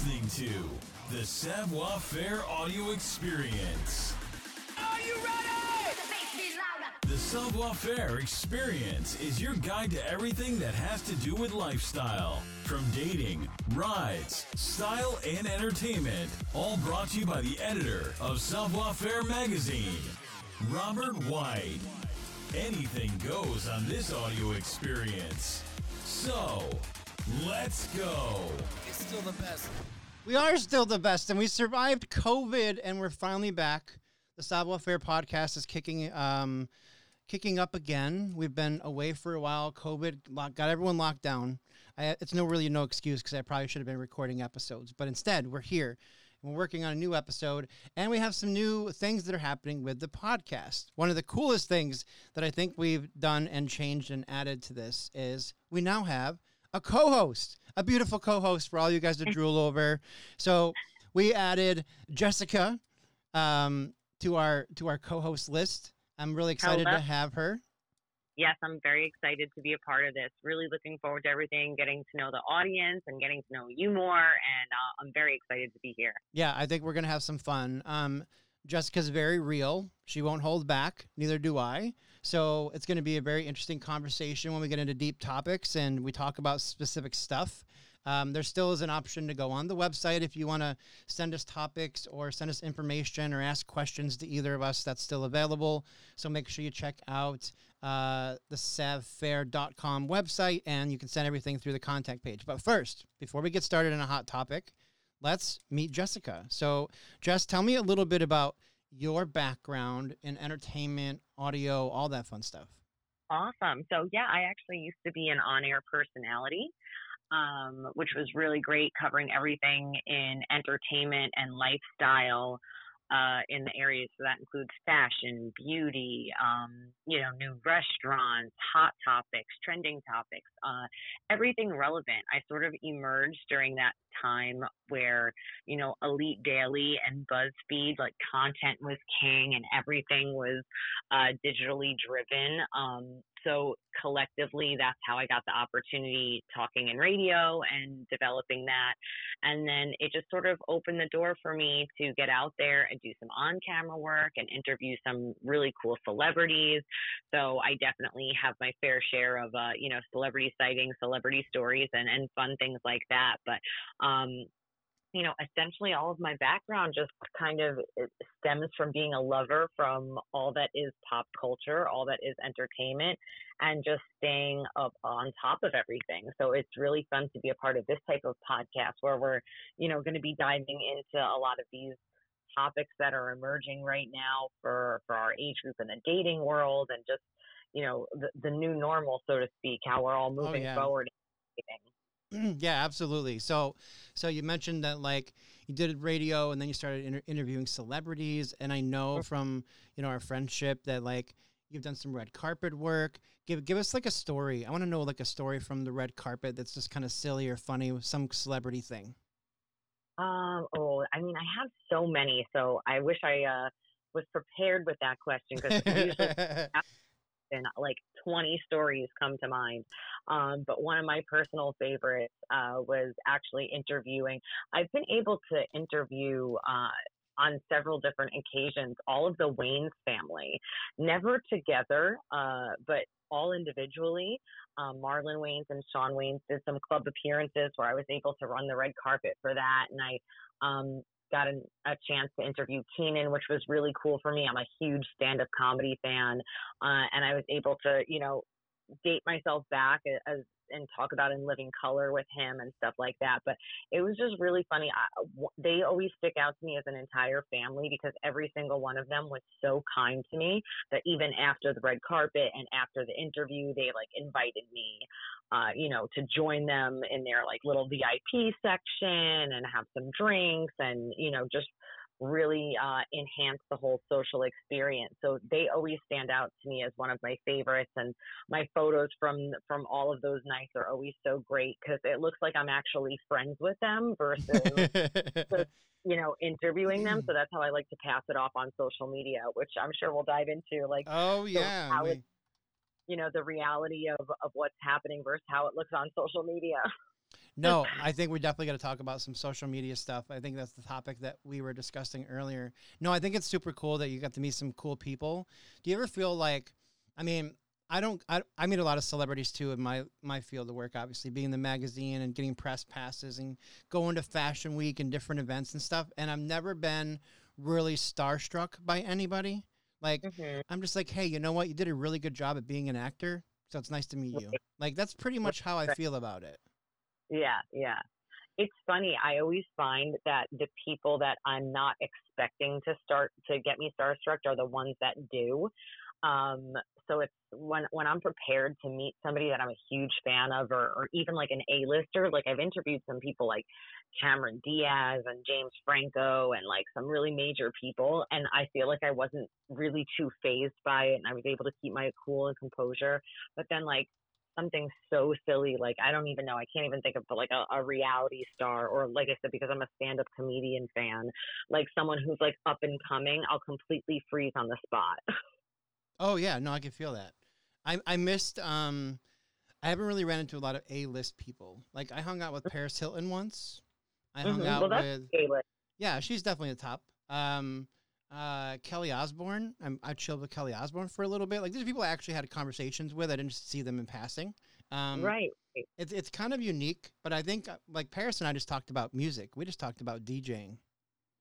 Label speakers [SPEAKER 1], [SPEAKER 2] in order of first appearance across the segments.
[SPEAKER 1] listening to the Savoir Faire Audio Experience.
[SPEAKER 2] Are you ready?
[SPEAKER 1] The Savoir Faire Experience is your guide to everything that has to do with lifestyle, from dating, rides, style, and entertainment. All brought to you by the editor of Savoir Faire magazine, Robert White. Anything goes on this audio experience. So, let's go.
[SPEAKER 2] It's still the best.
[SPEAKER 3] We are still the best, and we survived COVID, and we're finally back. The Savoir Faire podcast is kicking, um, kicking up again. We've been away for a while. COVID lock, got everyone locked down. I, it's no really no excuse because I probably should have been recording episodes, but instead we're here. and We're working on a new episode, and we have some new things that are happening with the podcast. One of the coolest things that I think we've done and changed and added to this is we now have a co-host, a beautiful co-host for all you guys to drool over. So we added Jessica um, to our to our co-host list. I'm really excited
[SPEAKER 4] Hello.
[SPEAKER 3] to have her.
[SPEAKER 4] Yes, I'm very excited to be a part of this. Really looking forward to everything, getting to know the audience and getting to know you more. And uh, I'm very excited to be here.
[SPEAKER 3] Yeah, I think we're gonna have some fun. Um, Jessica's very real. She won't hold back. Neither do I. So it's going to be a very interesting conversation when we get into deep topics and we talk about specific stuff. Um, there still is an option to go on the website if you want to send us topics or send us information or ask questions to either of us. That's still available. So make sure you check out uh, the savfair.com website and you can send everything through the contact page. But first, before we get started on a hot topic, let's meet Jessica. So, Jess, tell me a little bit about your background in entertainment, audio, all that fun stuff.
[SPEAKER 4] Awesome. So, yeah, I actually used to be an on air personality, um, which was really great covering everything in entertainment and lifestyle. Uh, in the areas so that includes fashion, beauty, um, you know, new restaurants, hot topics, trending topics, uh, everything relevant. I sort of emerged during that time where you know Elite Daily and BuzzFeed, like content was king and everything was uh, digitally driven. Um, so collectively, that's how I got the opportunity talking in radio and developing that. And then it just sort of opened the door for me to get out there and do some on camera work and interview some really cool celebrities. So I definitely have my fair share of, uh, you know, celebrity sightings, celebrity stories, and, and fun things like that. But, um, you know, essentially all of my background just kind of eh, stems from being a lover from all that is pop culture, all that is entertainment, and just staying up on top of everything. So it's really fun to be a part of this type of podcast where we're, you know, going to be diving into a lot of these topics that are emerging right now for for our age group in the dating world and just you know the, the new normal so to speak how we're all oh, moving
[SPEAKER 3] yeah.
[SPEAKER 4] forward
[SPEAKER 3] yeah, absolutely. So, so you mentioned that like you did radio and then you started inter- interviewing celebrities, and I know from you know our friendship that like you've done some red carpet work. Give give us like a story. I want to know like a story from the red carpet that's just kind of silly or funny, with some celebrity thing.
[SPEAKER 4] Um, oh, I mean, I have so many, so I wish I uh, was prepared with that question because usually and like 20 stories come to mind. Um, but one of my personal favorites uh, was actually interviewing. I've been able to interview. Uh, on several different occasions, all of the Wayans family, never together, uh, but all individually. Um, Marlon Wayans and Shawn Wayans did some club appearances where I was able to run the red carpet for that, and I um, got an, a chance to interview Keenen, which was really cool for me. I'm a huge stand-up comedy fan, uh, and I was able to, you know, date myself back as and talk about in living color with him and stuff like that. But it was just really funny. I, they always stick out to me as an entire family because every single one of them was so kind to me that even after the red carpet and after the interview, they like invited me, uh, you know, to join them in their like little VIP section and have some drinks and, you know, just really uh, enhance the whole social experience. So they always stand out to me as one of my favorites, and my photos from from all of those nights are always so great because it looks like I'm actually friends with them versus. you know, interviewing them. So that's how I like to pass it off on social media, which I'm sure we'll dive into. Like,
[SPEAKER 3] oh
[SPEAKER 4] so
[SPEAKER 3] yeah,
[SPEAKER 4] how
[SPEAKER 3] we-
[SPEAKER 4] it, you know, the reality of of what's happening versus how it looks on social media.
[SPEAKER 3] No, I think we're definitely going to talk about some social media stuff. I think that's the topic that we were discussing earlier. No, I think it's super cool that you got to meet some cool people. Do you ever feel like, I mean, I don't, I, I meet a lot of celebrities too in my my field of work. Obviously, being in the magazine and getting press passes and going to Fashion Week and different events and stuff. And I've never been really starstruck by anybody. Like,
[SPEAKER 4] Mhm.
[SPEAKER 3] I'm just like, hey, you know what? You did a really good job at being an actor. So it's nice to meet you. Like that's pretty much how I feel about it.
[SPEAKER 4] Yeah, yeah. It's funny. I always find that the people that I'm not expecting to start to get me starstruck are the ones that do. Um, so it's when when I'm prepared to meet somebody that I'm a huge fan of, or, or even like an A-lister. Like I've interviewed some people like Cameron Diaz and James Franco, and like some really major people, and I feel like I wasn't really too phased by it, and I was able to keep my cool and composure. But then like something so silly like I don't even know I can't even think of but like a, a reality star or like I said because I'm a stand up comedian fan like someone who's like up and coming I'll completely freeze on the spot.
[SPEAKER 3] Oh yeah, no, I can feel that. I I missed um I haven't really ran into a lot of A list people. Like I hung out with Paris Hilton once. I hung
[SPEAKER 4] Mhm.
[SPEAKER 3] out
[SPEAKER 4] well
[SPEAKER 3] with
[SPEAKER 4] like,
[SPEAKER 3] yeah, she's definitely a top. Um uh Kelly Osbourne. I'm, I chilled with Kelly Osbourne for a little bit. Like these are people I actually had conversations with. I didn't just see them in passing. Um
[SPEAKER 4] right.
[SPEAKER 3] it's it's kind of unique, but I think uh, like Paris and I just talked about music. We just talked about DJing.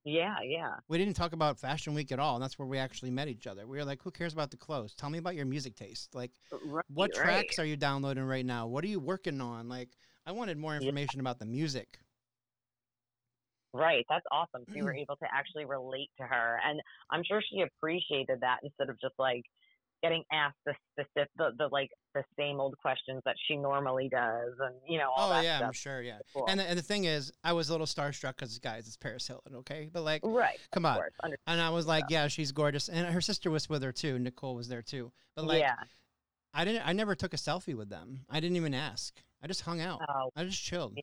[SPEAKER 4] Yeah, yeah.
[SPEAKER 3] We didn't talk about Fashion Week at all, and that's where we actually met each other. We were like, "Who cares about the clothes? Tell me about your music taste. Like,
[SPEAKER 4] Right,
[SPEAKER 3] what
[SPEAKER 4] right.
[SPEAKER 3] tracks are you downloading right now? What are you working on? Like, I wanted more
[SPEAKER 4] Yeah.
[SPEAKER 3] information about the music.
[SPEAKER 4] Right, that's awesome. So you were mm. able to actually relate to her, and I'm sure she appreciated that instead of just like getting asked the specific, the, the like the same old questions that she normally does, and you know all
[SPEAKER 3] oh
[SPEAKER 4] that
[SPEAKER 3] yeah, I'm sure. Yeah.
[SPEAKER 4] Cool.
[SPEAKER 3] And the, and the thing is, I was a little starstruck because guys, it's Paris Hilton, okay? But like,
[SPEAKER 4] right,
[SPEAKER 3] come on. And I was like, yeah, she's gorgeous, and her sister was with her too. Nicole was there too. But like,
[SPEAKER 4] yeah.
[SPEAKER 3] I didn't. I never took a selfie with them. I didn't even ask. I just hung out.
[SPEAKER 4] Oh,
[SPEAKER 3] I just chilled.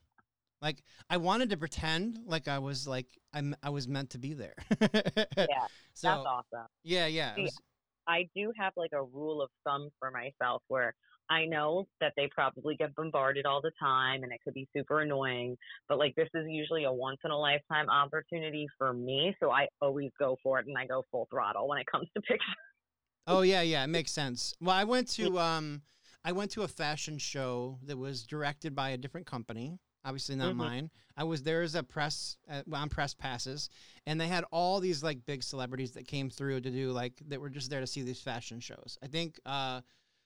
[SPEAKER 3] Like I wanted to pretend like I was like I'm I was meant to be there.
[SPEAKER 4] yeah,
[SPEAKER 3] so
[SPEAKER 4] that's awesome.
[SPEAKER 3] yeah, yeah.
[SPEAKER 4] Yeah.
[SPEAKER 3] was-
[SPEAKER 4] I do have like a rule of thumb for myself where I know that they probably get bombarded all the time and it could be super annoying, but like this is usually a once in a lifetime opportunity for me. So I always go for it and I go full throttle when it comes to pictures.
[SPEAKER 3] oh yeah, yeah. It makes sense. Well, I went to um, I went to a fashion show that was directed by a different company. Obviously not
[SPEAKER 4] Mhm.
[SPEAKER 3] mine. I was there as a press uh, on press passes, and they had all these like big celebrities that came through to do like that were just there to see these fashion shows. I think uh,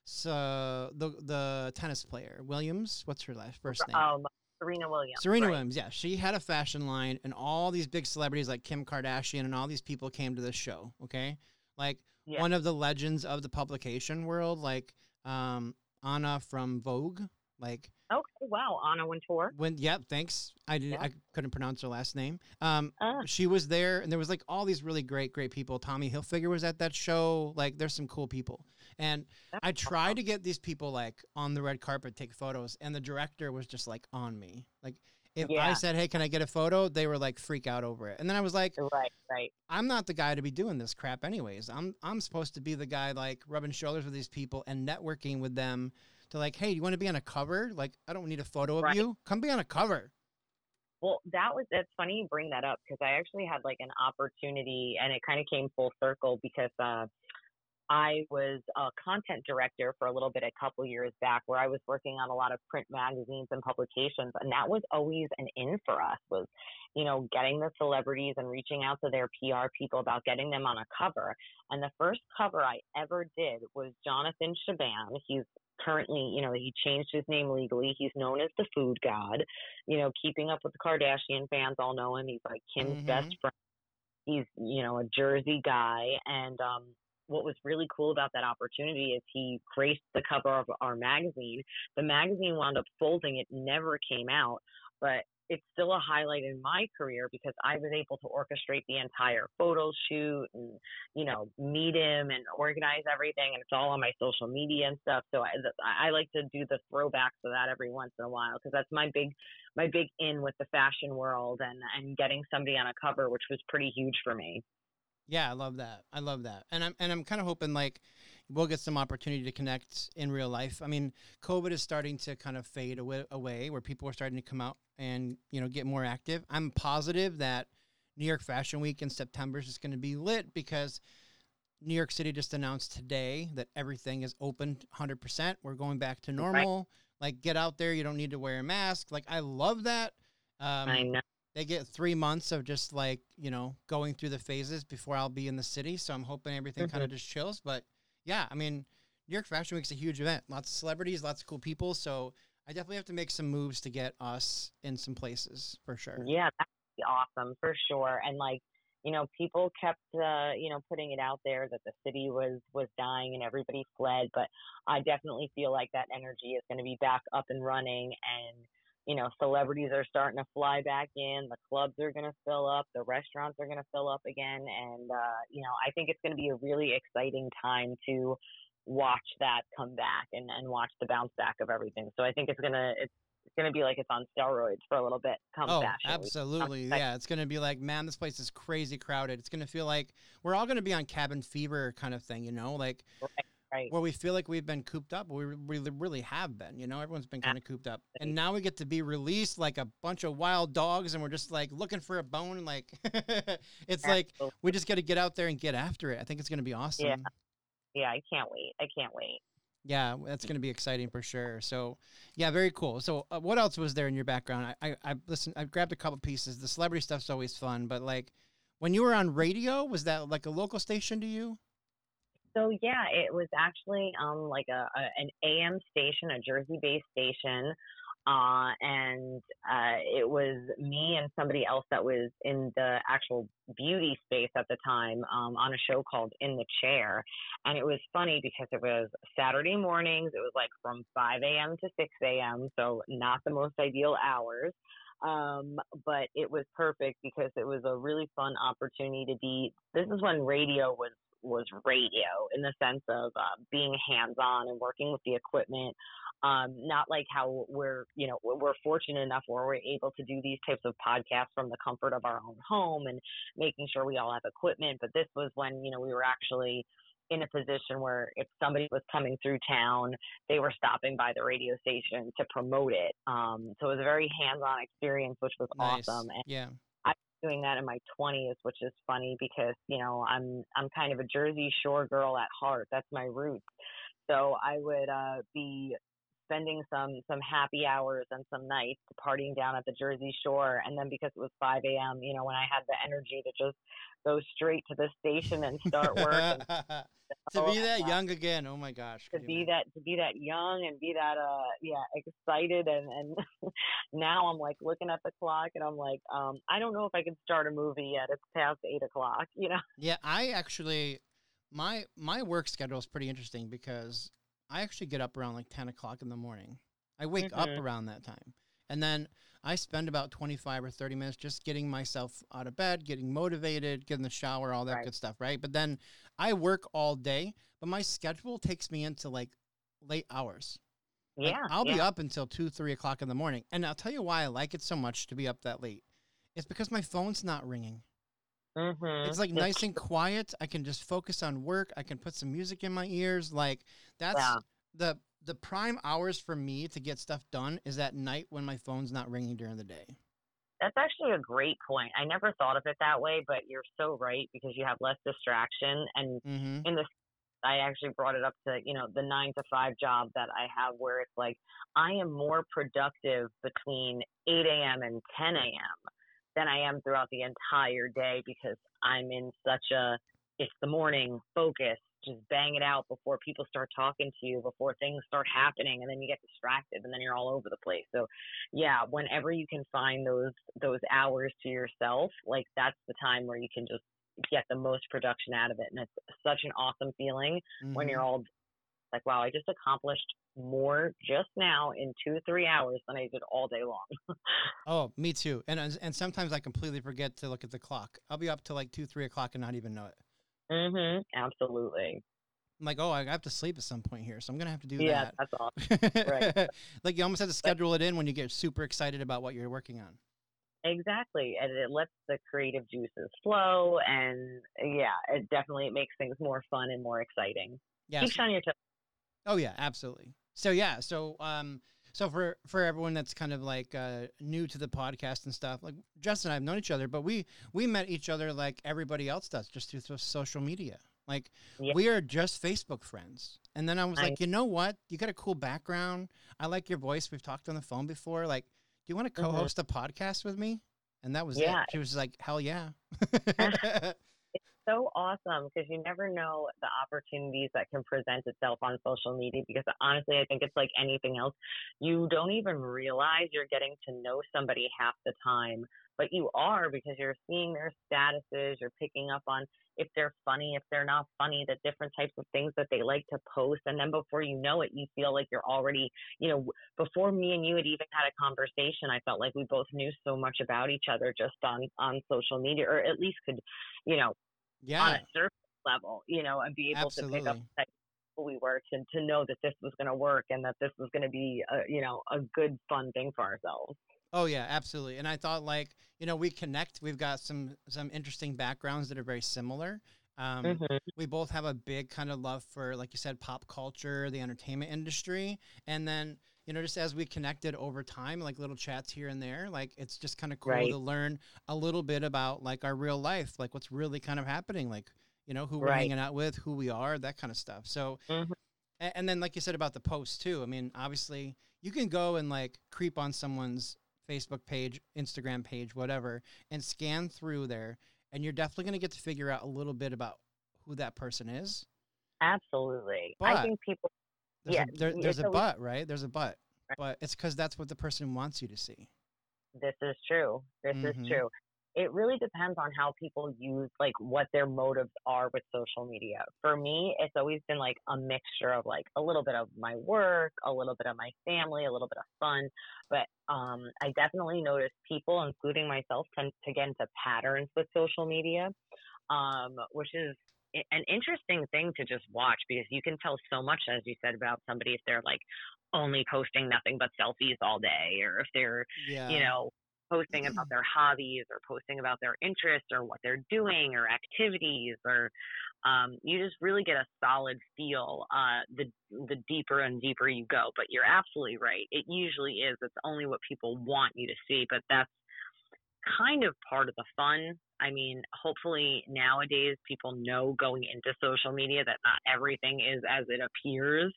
[SPEAKER 3] so the the tennis player Williams. What's her last first name?
[SPEAKER 4] Um, Serena Williams.
[SPEAKER 3] Serena
[SPEAKER 4] right.
[SPEAKER 3] Williams, yeah, she had a fashion line, and all these big celebrities like Kim Kardashian and all these people came to this show. Okay, like
[SPEAKER 4] Yeah.
[SPEAKER 3] one of the legends of the publication world, like um, Anna from Vogue, like
[SPEAKER 4] Okay, wow. Anna Wintour.
[SPEAKER 3] when. Yep, thanks. I did.
[SPEAKER 4] Yeah.
[SPEAKER 3] I couldn't pronounce her last name. Um,
[SPEAKER 4] Ah.
[SPEAKER 3] she was there, and there was like all these really great, great people. Tommy Hilfiger was at that show. Like, there's some cool people, and
[SPEAKER 4] That's
[SPEAKER 3] I tried
[SPEAKER 4] awesome.
[SPEAKER 3] to get these people like on the red carpet take photos, and the director was just like on me. Like if I said, "Hey, can I get a photo?" they were like freak out over it. And then I was like,
[SPEAKER 4] Right, right.
[SPEAKER 3] "I'm not the guy to be doing this crap, anyways. I'm I'm supposed to be the guy like rubbing shoulders with these people and networking with them to like, hey, you want to be on a cover? Like, I don't need a photo of
[SPEAKER 4] Right.
[SPEAKER 3] you. Come be on a cover."
[SPEAKER 4] Well, that was that's funny you bring that up because I actually had like an opportunity and it kind of came full circle because uh I was a content director for a little bit a couple years back where I was working on a lot of print magazines and publications and that was always an in for us was you know getting the celebrities and reaching out to their PR people about getting them on a cover and the first cover I ever did was Jonathan Cheban he's currently you know he changed his name legally he's known as the food god you know, keeping up with the Kardashian fans all know him. He's like Kim's best
[SPEAKER 3] Mhm.
[SPEAKER 4] friend. He's, you know, a Jersey guy. And um, what was really cool about that opportunity is he graced the cover of our magazine. The magazine wound up folding, it never came out, but it's still a highlight in my career because I was able to orchestrate the entire photo shoot and, you know, meet him and organize everything. And it's all on my social media and stuff. So I, I like to do the throwbacks of that every once in a while because that's my big my big in with the fashion world and and getting somebody on a cover, which was pretty huge for me.
[SPEAKER 3] Yeah, I love that. I love that. And I'm and I'm kind of hoping like we'll get some opportunity to connect in real life. I mean, COVID is starting to kind of fade away, away where people are starting to come out and, you know, get more active. I'm positive that New York Fashion Week in September is just going to be lit because New York City just announced today that everything is open 100%. We're going back to normal. Right. Like, get out there. You don't need to wear a mask. Like, I love that.
[SPEAKER 4] Um, I know.
[SPEAKER 3] They get three months of just like, you know, going through the phases before I'll be in the city. So I'm hoping everything mm-hmm. kind of just chills. But yeah, I mean, New York Fashion Week is a huge event. Lots of celebrities, lots of cool people. So I definitely have to make some moves to get us in some places for sure.
[SPEAKER 4] Yeah, that'd be awesome for sure. And like, you know, people kept, uh, you know, putting it out there that the city was was dying and everybody fled. But I definitely feel like that energy is going to be back up and running, and you know, celebrities are starting to fly back in. The clubs are going to fill up. The restaurants are going to fill up again, and uh, you know, I think it's going to be a really exciting time to watch that come back and and watch the bounce back of everything. So I think it's gonna it's it's going to be like it's on steroids for a little bit. Come
[SPEAKER 3] oh, absolutely. Yeah. It's going to be like, man, this place is crazy crowded. It's going to feel like we're all going to be on cabin fever kind of thing, you know, like
[SPEAKER 4] right, right.
[SPEAKER 3] where we feel like we've been cooped up. We really, really have been, you know, everyone's been kind of cooped up. And now we get to be released like a bunch of wild dogs and we're just like looking for a bone. And like, it's absolutely. like, we just got to get out there and get after it. I think it's going to be awesome.
[SPEAKER 4] Yeah. Yeah. I can't wait. I can't wait.
[SPEAKER 3] Yeah, that's going to be exciting for sure. So, yeah, very cool. So, uh, what else was there in your background? I, I, I listen. I grabbed a couple pieces. The celebrity stuff's always fun, but like when you were on radio, was that like a local station to you?
[SPEAKER 4] So yeah, it was actually um like a, a an AM station, a Jersey-based station uh, and uh, it was me and somebody else that was in the actual beauty space at the time um, on a show called In the Chair. And it was funny because it was Saturday mornings. It was like from 5 a.m. to 6 a.m., so not the most ideal hours. Um, but it was perfect because it was a really fun opportunity to be. This is when radio was was radio in the sense of uh, being hands on and working with the equipment um, not like how we're, you know, we're fortunate enough where we're able to do these types of podcasts from the comfort of our own home and making sure we all have equipment. But this was when, you know, we were actually in a position where if somebody was coming through town, they were stopping by the radio station to promote it. Um, so it was a very hands-on experience, which was
[SPEAKER 3] nice.
[SPEAKER 4] awesome.
[SPEAKER 3] And yeah.
[SPEAKER 4] Doing that in my 20s, which is funny because you know I'm I'm kind of a Jersey Shore girl at heart. That's my roots. So I would uh, be spending some some happy hours and some nights partying down at the Jersey Shore, and then because it was 5 a.m., you know, when I had the energy to just go straight to the station and start work. And,
[SPEAKER 3] to be that young again, oh my gosh!
[SPEAKER 4] To be that to be that young and be that uh yeah excited and and now I'm like looking at the clock and I'm like um I don't know if I can start a movie yet. It's past eight o'clock, you know.
[SPEAKER 3] Yeah, I actually my my work schedule is pretty interesting because I actually get up around like 10 o'clock in the morning. I wake mm-hmm. up around that time. And then I spend about 25 or 30 minutes just getting myself out of bed, getting motivated, getting the shower, all that right. good stuff, right? But then I work all day, but my schedule takes me into like late hours.
[SPEAKER 4] Yeah.
[SPEAKER 3] Like, I'll
[SPEAKER 4] yeah.
[SPEAKER 3] be up until 2, 3 o'clock in the morning. And I'll tell you why I like it so much to be up that late. It's because my phone's not ringing.
[SPEAKER 4] Mm-hmm.
[SPEAKER 3] It's like nice and quiet. I can just focus on work. I can put some music in my ears. Like that's yeah. the the prime hours for me to get stuff done is at night when my phone's not ringing during the day.
[SPEAKER 4] That's actually a great point. I never thought of it that way, but you're so right because you have less distraction. And
[SPEAKER 3] mm-hmm.
[SPEAKER 4] in the I actually brought it up to, you know, the nine to five job that I have where it's like I am more productive between 8 a.m. and 10 a.m than I am throughout the entire day because I'm in such a it's the morning focus, just bang it out before people start talking to you, before things start happening, and then you get distracted, and then you're all over the place. So, yeah, whenever you can find those those hours to yourself, like that's the time where you can just get the most production out of it, and it's such an awesome feeling mm-hmm. when you're mm-hmm. all like, wow, I just accomplished more just now in two to three hours than I did all day long.
[SPEAKER 3] oh, me too. And and sometimes I completely forget to look at the clock. I'll be up to like two, three o'clock and not even know it.
[SPEAKER 4] Mm-hmm. Absolutely.
[SPEAKER 3] I'm like, oh, I have to sleep at some point here, so I'm gonna have to do
[SPEAKER 4] yeah,
[SPEAKER 3] that.
[SPEAKER 4] Yeah, that's awesome. right.
[SPEAKER 3] like you almost have to schedule it in when you get super excited about what you're working on.
[SPEAKER 4] Exactly, and it lets the creative juices flow, and yeah, it definitely it makes things more fun and more exciting.
[SPEAKER 3] Yeah.
[SPEAKER 4] Keep on your toes.
[SPEAKER 3] Oh yeah, absolutely. So yeah, so um, so for for everyone that's kind of like uh, new to the podcast and stuff, like Justin and I have known each other, but we we met each other like everybody else does, just through social media. Like
[SPEAKER 4] Yeah.
[SPEAKER 3] we are just Facebook friends. And then I was
[SPEAKER 4] I-
[SPEAKER 3] like, you know what? You got a cool background. I like your voice. We've talked on the phone before. Like, do you want to
[SPEAKER 4] Mhm.
[SPEAKER 3] co-host a podcast with me? And that was
[SPEAKER 4] Yeah.
[SPEAKER 3] it. She was like, hell yeah.
[SPEAKER 4] so awesome because you never know the opportunities that can present itself on social media because honestly i think it's like anything else you don't even realize you're getting to know somebody half the time but you are because you're seeing their statuses you're picking up on if they're funny if they're not funny the different types of things that they like to post and then before you know it you feel like you're already you know before me and you had even had a conversation i felt like we both knew so much about each other just on on social media or at least could you know on
[SPEAKER 3] yeah.
[SPEAKER 4] a surface level, you know, and be able to pick up
[SPEAKER 3] Absolutely.
[SPEAKER 4] the type of people we were to, to know that this was going to work and that this was going to be, a, you know, a good, fun thing for ourselves.
[SPEAKER 3] Oh yeah, absolutely. And I thought like, you know, we connect. We've got some some interesting backgrounds that are very similar. Um,
[SPEAKER 4] Mhm.
[SPEAKER 3] we both have a big kind of love for, like you said, pop culture, the entertainment industry, and then you know, just as we connected over time, like little chats here and there, like it's just kind of cool
[SPEAKER 4] Right.
[SPEAKER 3] to learn a little bit about like our real life, like what's really kind of happening, like you know, who we're
[SPEAKER 4] Right.
[SPEAKER 3] hanging out with, who we are, that kind of stuff. So,
[SPEAKER 4] Mhm.
[SPEAKER 3] a- and then like you said about the posts too. I mean, obviously, you can go and like creep on someone's Facebook page, Instagram page, whatever, and scan through there, and you're definitely going to get to figure out a little bit about who that person is.
[SPEAKER 4] Absolutely.
[SPEAKER 3] But-
[SPEAKER 4] I think people,
[SPEAKER 3] There's
[SPEAKER 4] Yeah,
[SPEAKER 3] a, there, there's a but, right? There's a but, but it's because that's what the person wants you to see.
[SPEAKER 4] this is true. This
[SPEAKER 3] Mhm.
[SPEAKER 4] is true. It really depends on how people use, like, what their motives are with social media. For me, it's always been like a mixture of like a little bit of my work, a little bit of my family, a little bit of fun. But um, I definitely notice people, including myself, tend to get into patterns with social media, um, which is an interesting thing to just watch because you can tell so much, as you said, about somebody if they're like only posting nothing but selfies all day, or if they're
[SPEAKER 3] Yeah.
[SPEAKER 4] you know, posting about their hobbies or posting about their interests or what they're doing or activities or um, you just really get a solid feel uh, the the deeper and deeper you go. But you're absolutely right. It usually is. It's only what people want you to see, but that's kind of part of the fun. I mean, hopefully nowadays people know going into social media that not everything is as it appears.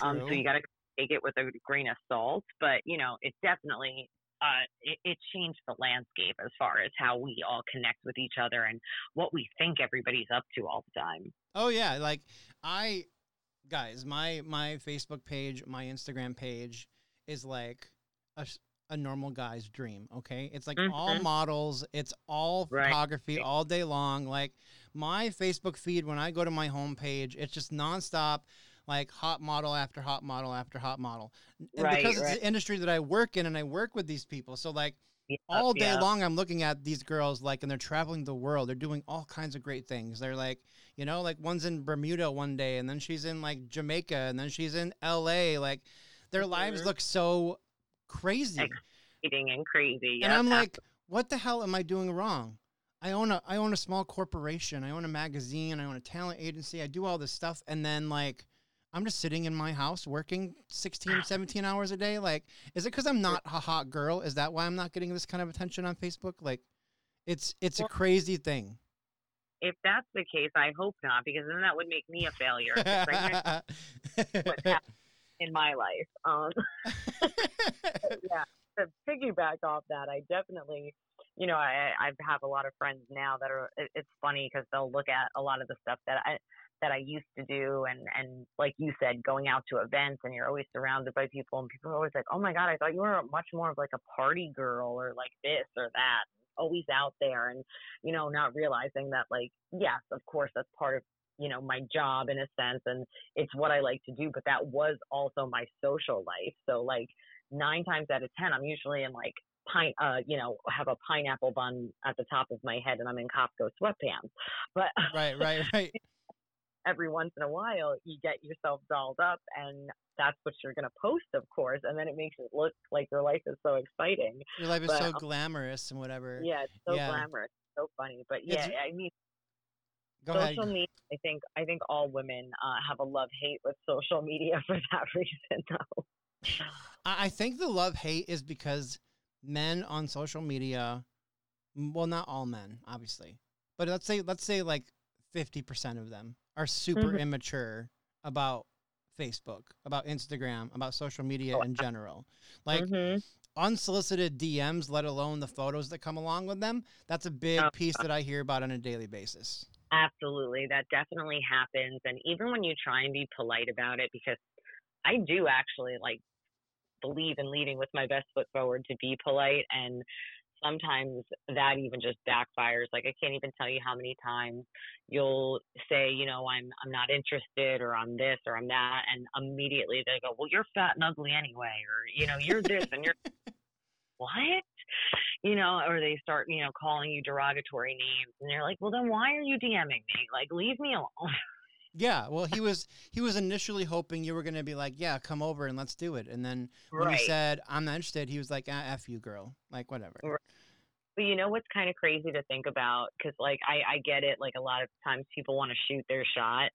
[SPEAKER 4] Um, so you got to take it with a grain of salt. But you know, it definitely uh, it, it changed the landscape as far as how we all connect with each other and what we think everybody's up to all the time.
[SPEAKER 3] Oh yeah, like I guys, my my Facebook page, my Instagram page is like a, a normal guy's dream, okay? It's like all
[SPEAKER 4] Mhm.
[SPEAKER 3] models, it's all
[SPEAKER 4] Right.
[SPEAKER 3] photography all day long. Like my Facebook feed when I go to my homepage, it's just nonstop like hot model after hot model after hot model. And
[SPEAKER 4] Right,
[SPEAKER 3] because it's
[SPEAKER 4] right.
[SPEAKER 3] the industry that I work in and I work with these people. So like
[SPEAKER 4] Yeah,
[SPEAKER 3] all day
[SPEAKER 4] yeah.
[SPEAKER 3] long i'm looking at these girls like and they're traveling the world they're doing all kinds of great things they're like you know like one's in bermuda one day and then she's in like jamaica and then she's in la like their lives
[SPEAKER 4] Mhm.
[SPEAKER 3] look so crazy.
[SPEAKER 4] Exciting and crazy.
[SPEAKER 3] and i'm like what the hell am i doing wrong? I own a i own a small corporation. I own a magazine. I own a talent agency. I do all this stuff. And then like i'm just sitting in my house working 16 17 hours a day. Like is it because i'm not a hot girl? Is that why i'm not getting this kind of attention on facebook? Like it's it's a crazy thing.
[SPEAKER 4] If that's the case, I hope not, because then that would make me a failure It's like what's happening in my life. Um, yeah, to piggyback off that, I definitely, you know, I I have a lot of friends now that are. It, it's funny because they'll look at a lot of the stuff that I that I used to do, and and like you said, going out to events, and you're always surrounded by people, and people are always like, "Oh my god, I thought you were much more of like a party girl, or like this or that." Always out there, and you know, not realizing that, like, yes, of course, that's part of you know my job in a sense and it's what i like to do but that was also my social life so like nine times out of ten i'm usually in like pine uh you know have a pineapple bun at the top of my head and i'm in costco sweatpants but
[SPEAKER 3] right right right
[SPEAKER 4] every once in a while you get yourself dolled up and that's what you're going to post, of course, and then it makes it look like your life is so exciting.
[SPEAKER 3] Your life is
[SPEAKER 4] But,
[SPEAKER 3] so
[SPEAKER 4] um,
[SPEAKER 3] glamorous and whatever.
[SPEAKER 4] Yeah, it's so
[SPEAKER 3] Yeah.
[SPEAKER 4] glamorous, so funny. But yeah,
[SPEAKER 3] It's-
[SPEAKER 4] I mean,
[SPEAKER 3] Go ahead.
[SPEAKER 4] social media. I think I think all women uh, have a love hate with social media for that reason, though.
[SPEAKER 3] I think the love hate is because men on social media, well, not all men, obviously, but let's say let's say like fifty percent of them are super
[SPEAKER 4] Mhm.
[SPEAKER 3] immature about Facebook, about Instagram, about social media
[SPEAKER 4] Oh,
[SPEAKER 3] in general. Like
[SPEAKER 4] Mhm.
[SPEAKER 3] unsolicited DMs, let alone the photos that come along with them. That's a big
[SPEAKER 4] Oh,
[SPEAKER 3] piece that I hear about on a daily basis.
[SPEAKER 4] Absolutely. That definitely happens. And even when you try and be polite about it, because I do actually like believe in leading with my best foot forward to be polite. And sometimes that even just backfires. Like I can't even tell you how many times you'll say, you know, I'm I'm not interested or I'm this or I'm that and immediately they go, Well, you're fat and ugly anyway or, you know, you're this and you're what? You know, or they start, you know, calling you derogatory names and they're like, Well then why are you DMing me? Like leave me alone.
[SPEAKER 3] Yeah, well, he was he was initially hoping you were going to be like, "Yeah, come over and let's do it." And then when
[SPEAKER 4] right.
[SPEAKER 3] you said, "I'm not interested," he was like, ah, "F you, girl." Like whatever.
[SPEAKER 4] Right. But you know what's kind of crazy to think about? Because, like, I, I get it. Like, a lot of times people want to shoot their shot.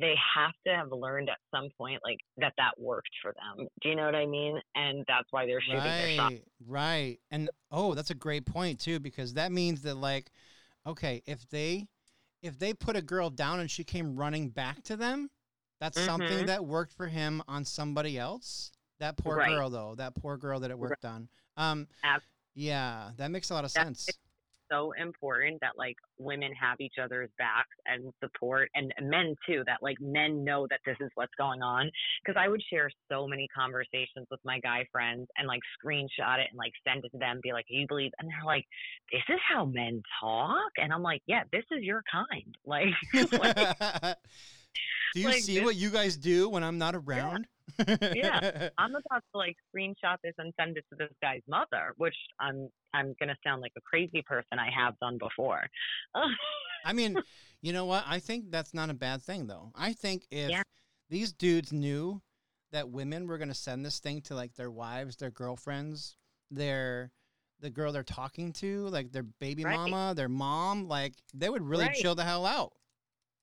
[SPEAKER 4] They have to have learned at some point, like, that that worked for them. Do you know what I mean? And that's why they're shooting their shot.
[SPEAKER 3] Right, right. And oh, that's a great point too because that means that like okay, if they if they put a girl down and she came running back to them, that's something
[SPEAKER 4] Mhm.
[SPEAKER 3] that worked for him on somebody else. That poor
[SPEAKER 4] Right.
[SPEAKER 3] girl though, that poor girl that it
[SPEAKER 4] Right.
[SPEAKER 3] worked on. Um
[SPEAKER 4] Ab-
[SPEAKER 3] yeah, that makes a lot of sense.
[SPEAKER 4] So important that, like, women have each other's backs and support, and men too, that, like, men know that this is what's going on. Because I would share so many conversations with my guy friends and, like, screenshot it and, like, send it to them, be like, you believe? And they're like, This is how men talk? And I'm like, Yeah, this is your kind. Like, like
[SPEAKER 3] do you
[SPEAKER 4] like
[SPEAKER 3] see
[SPEAKER 4] this-
[SPEAKER 3] what you guys do when I'm not around?
[SPEAKER 4] Yeah. I'm about to like screenshot this and send it to this guy's mother, which I'm I'm gonna sound like a crazy person I have done before.
[SPEAKER 3] I mean, you know what? I think that's not a bad thing, though. I think if
[SPEAKER 4] Yeah.
[SPEAKER 3] these dudes knew that women were to send this thing to like their wives, their girlfriends, their the girl they're talking to, like their baby
[SPEAKER 4] Right.
[SPEAKER 3] mama, their mom, like they would really
[SPEAKER 4] Right.
[SPEAKER 3] chill the hell out.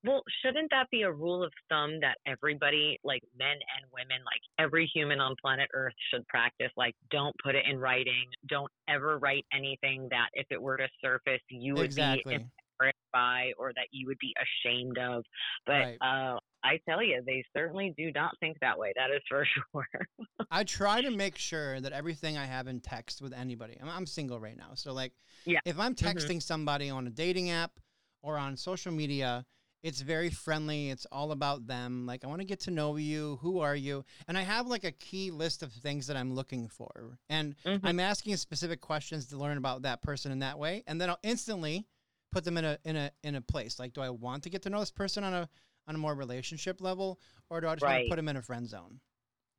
[SPEAKER 4] Well, shouldn't that be a rule of thumb that everybody, like men and women, like every human on planet Earth should practice? Like, don't put it in writing. Don't ever write anything that if it were to surface, you would
[SPEAKER 3] exactly.
[SPEAKER 4] be embarrassed by or that you would be ashamed of. But
[SPEAKER 3] Right.
[SPEAKER 4] uh, I tell you, they certainly do not think that way. That is for sure.
[SPEAKER 3] I try to make sure that everything I have in text with anybody. I'm, I'm single right now, so like,
[SPEAKER 4] Yeah.
[SPEAKER 3] if I'm
[SPEAKER 4] Mhm.
[SPEAKER 3] texting somebody on a dating app or on social media, it's very friendly. It's all about them. Like, I want to get to know you. Who are you? And I have like a key list of things that I'm looking for, and
[SPEAKER 4] Mhm.
[SPEAKER 3] I'm asking specific questions to learn about that person in that way, and then I'll instantly put them in a in a in a place. Like, do I want to get to know this person on a on a more relationship level, or do I just want to put them in a friend zone?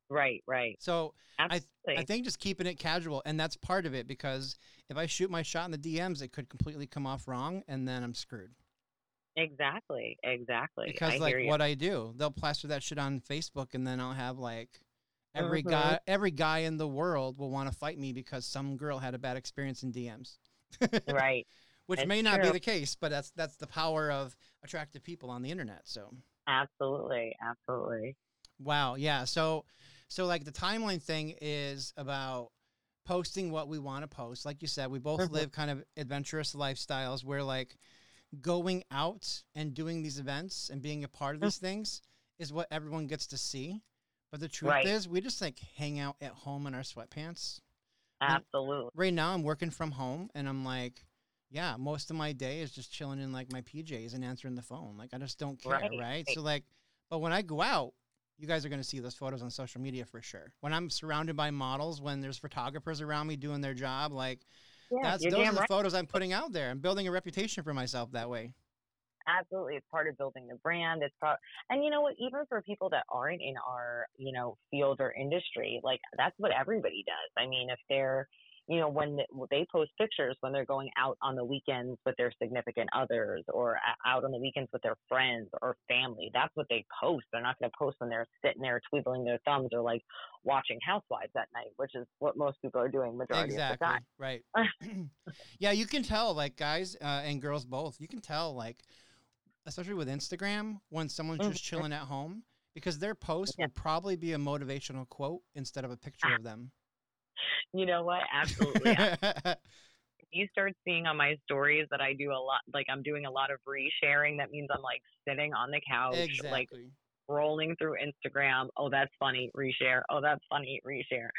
[SPEAKER 4] right, right.
[SPEAKER 3] So
[SPEAKER 4] Absolutely.
[SPEAKER 3] I think just keeping it casual, and that's part of it because if I shoot my shot in the DMs, it could completely come off wrong, and then I'm screwed.
[SPEAKER 4] Exactly, exactly.
[SPEAKER 3] Because
[SPEAKER 4] I
[SPEAKER 3] like what I do, they'll plaster that shit on Facebook, and then I'll have like every
[SPEAKER 4] Mhm.
[SPEAKER 3] guy, every guy in the world will want to fight me because some girl had a bad experience in DMs,
[SPEAKER 4] right.
[SPEAKER 3] which
[SPEAKER 4] It's
[SPEAKER 3] may not be the case, but that's that's the power of attractive people on the internet. So
[SPEAKER 4] Absolutely, absolutely.
[SPEAKER 3] Wow. Yeah. So, so like the timeline thing is about posting what we want to post. Like you said, we both
[SPEAKER 4] Mhm.
[SPEAKER 3] live kind of adventurous lifestyles where like going out and doing these events and being a part of these things is what everyone gets to see. But the truth
[SPEAKER 4] Right.
[SPEAKER 3] is, we just like hang out at home in our sweatpants. And-
[SPEAKER 4] Absolutely.
[SPEAKER 3] Right now, I'm working from home and I'm like, yeah, most of my day is just chilling in like my PJs and answering the phone. Like, I just don't care.
[SPEAKER 4] Right,
[SPEAKER 3] right?
[SPEAKER 4] right.
[SPEAKER 3] So, like, but when I go out, you guys are going to see those photos on social media for sure. When I'm surrounded by models, when there's photographers around me doing their job, like
[SPEAKER 4] Yeah,
[SPEAKER 3] that's those are the
[SPEAKER 4] right.
[SPEAKER 3] photos I'm putting out there. I'm building a reputation for myself that way.
[SPEAKER 4] Absolutely, it's part of building the brand. It's part, and you know what? Even for people that aren't in our, you know, field or industry, like that's what everybody does. I mean, if they're, you know, when they post pictures when they're going out on the weekends with their significant others or out on the weekends with their friends or family. That's what they post. They're not going to post when they're sitting there twiddling their thumbs or like watching Housewives at night, which is what most people are doing majority
[SPEAKER 3] exactly.
[SPEAKER 4] of the time.
[SPEAKER 3] Right. yeah, you can tell, like guys uh, and girls both. You can tell, like, especially with Instagram, when someone's mm-hmm. just chilling at home, because their post yeah. will probably be a motivational quote instead of a picture ah. of them.
[SPEAKER 4] You know what? Absolutely. you start seeing on my stories that I do a lot, like I'm doing a lot of resharing. That means I'm like sitting on the couch,
[SPEAKER 3] exactly.
[SPEAKER 4] like scrolling through Instagram. Oh, that's funny. Reshare. Oh, that's funny. Reshare.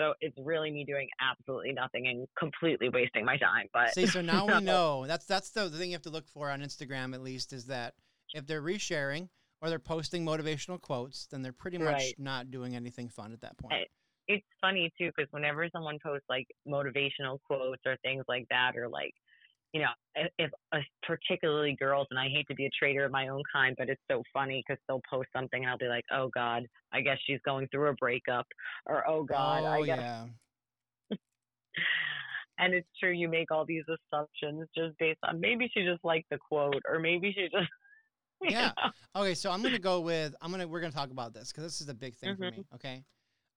[SPEAKER 4] So it's really me doing absolutely nothing and completely wasting my time. But
[SPEAKER 3] see, so now we know that's that's the, the thing you have to look for on Instagram at least is that if they're resharing or they're posting motivational quotes, then they're pretty much right. not doing anything fun at that point eh,
[SPEAKER 4] it's funny too because whenever someone posts like motivational quotes or things like that, or like, you know, if, if uh, particularly girls, and I hate to be a traitor of my own kind, but it's so funny because they'll post something and I'll be like, oh God, I guess she's going through a breakup, or oh God,
[SPEAKER 3] oh,
[SPEAKER 4] I
[SPEAKER 3] guess. Yeah.
[SPEAKER 4] and it's true, you make all these assumptions just based on maybe she just liked the quote, or maybe she just.
[SPEAKER 3] yeah. Know? Okay, so I'm gonna go with I'm gonna we're gonna talk about this because this is a big thing mm-hmm. for me. Okay.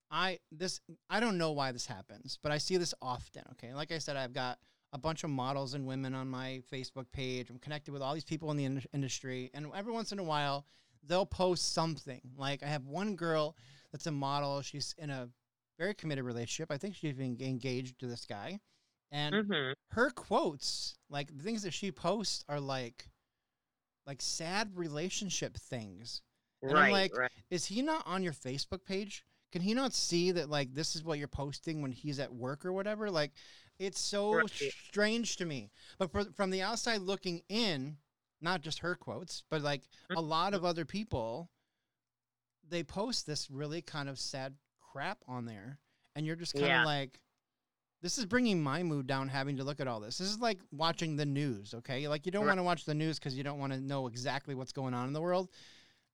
[SPEAKER 3] I this I don't know why this happens, but I see this often. Okay, like I said, I've got a bunch of models and women on my Facebook page. I'm connected with all these people in the in- industry, and every once in a while, they'll post something. Like I have one girl that's a model. She's in a very committed relationship. I think she's been engaged to this guy, and mm-hmm. her quotes, like the things that she posts, are like like sad relationship things. And
[SPEAKER 4] right,
[SPEAKER 3] I'm like,
[SPEAKER 4] right.
[SPEAKER 3] is he not on your Facebook page? Can he not see that like this is what you're posting when he's at work or whatever? Like it's so right. strange to me. But for, from the outside looking in, not just her quotes, but like a lot of mm-hmm. other people, they post this really kind of sad crap on there, and you're just kind of yeah. like, this is bringing my mood down having to look at all this. This is like watching the news, okay? Like you don't right. want to watch the news because you don't want to know exactly what's going on in the world.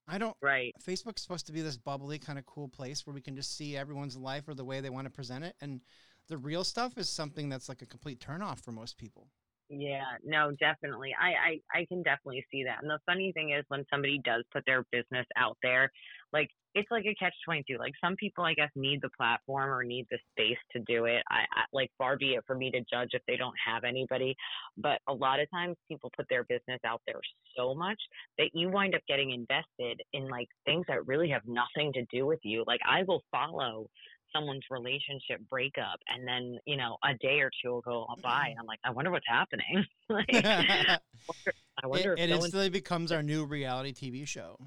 [SPEAKER 3] I don't.
[SPEAKER 4] Right.
[SPEAKER 3] Facebook's supposed to be this bubbly kind of cool place where we can just see everyone's life or the way they want to present it, and the real stuff is something that's like a complete turnoff for most people.
[SPEAKER 4] Yeah, no, definitely. I, I I can definitely see that. And the funny thing is when somebody does put their business out there, like it's like a catch 22 like some people i guess need the platform or need the space to do it. I, I like far be it for me to judge if they don't have anybody but a lot of times people put their business out there so much that you wind up getting invested in like things that really have nothing to do with you. Like i will follow someone's relationship breakup and then you know a day or two will go by and i'm like i wonder what's happening. Like, I
[SPEAKER 3] wonder, I wonder it, it instantly becomes our new reality tv show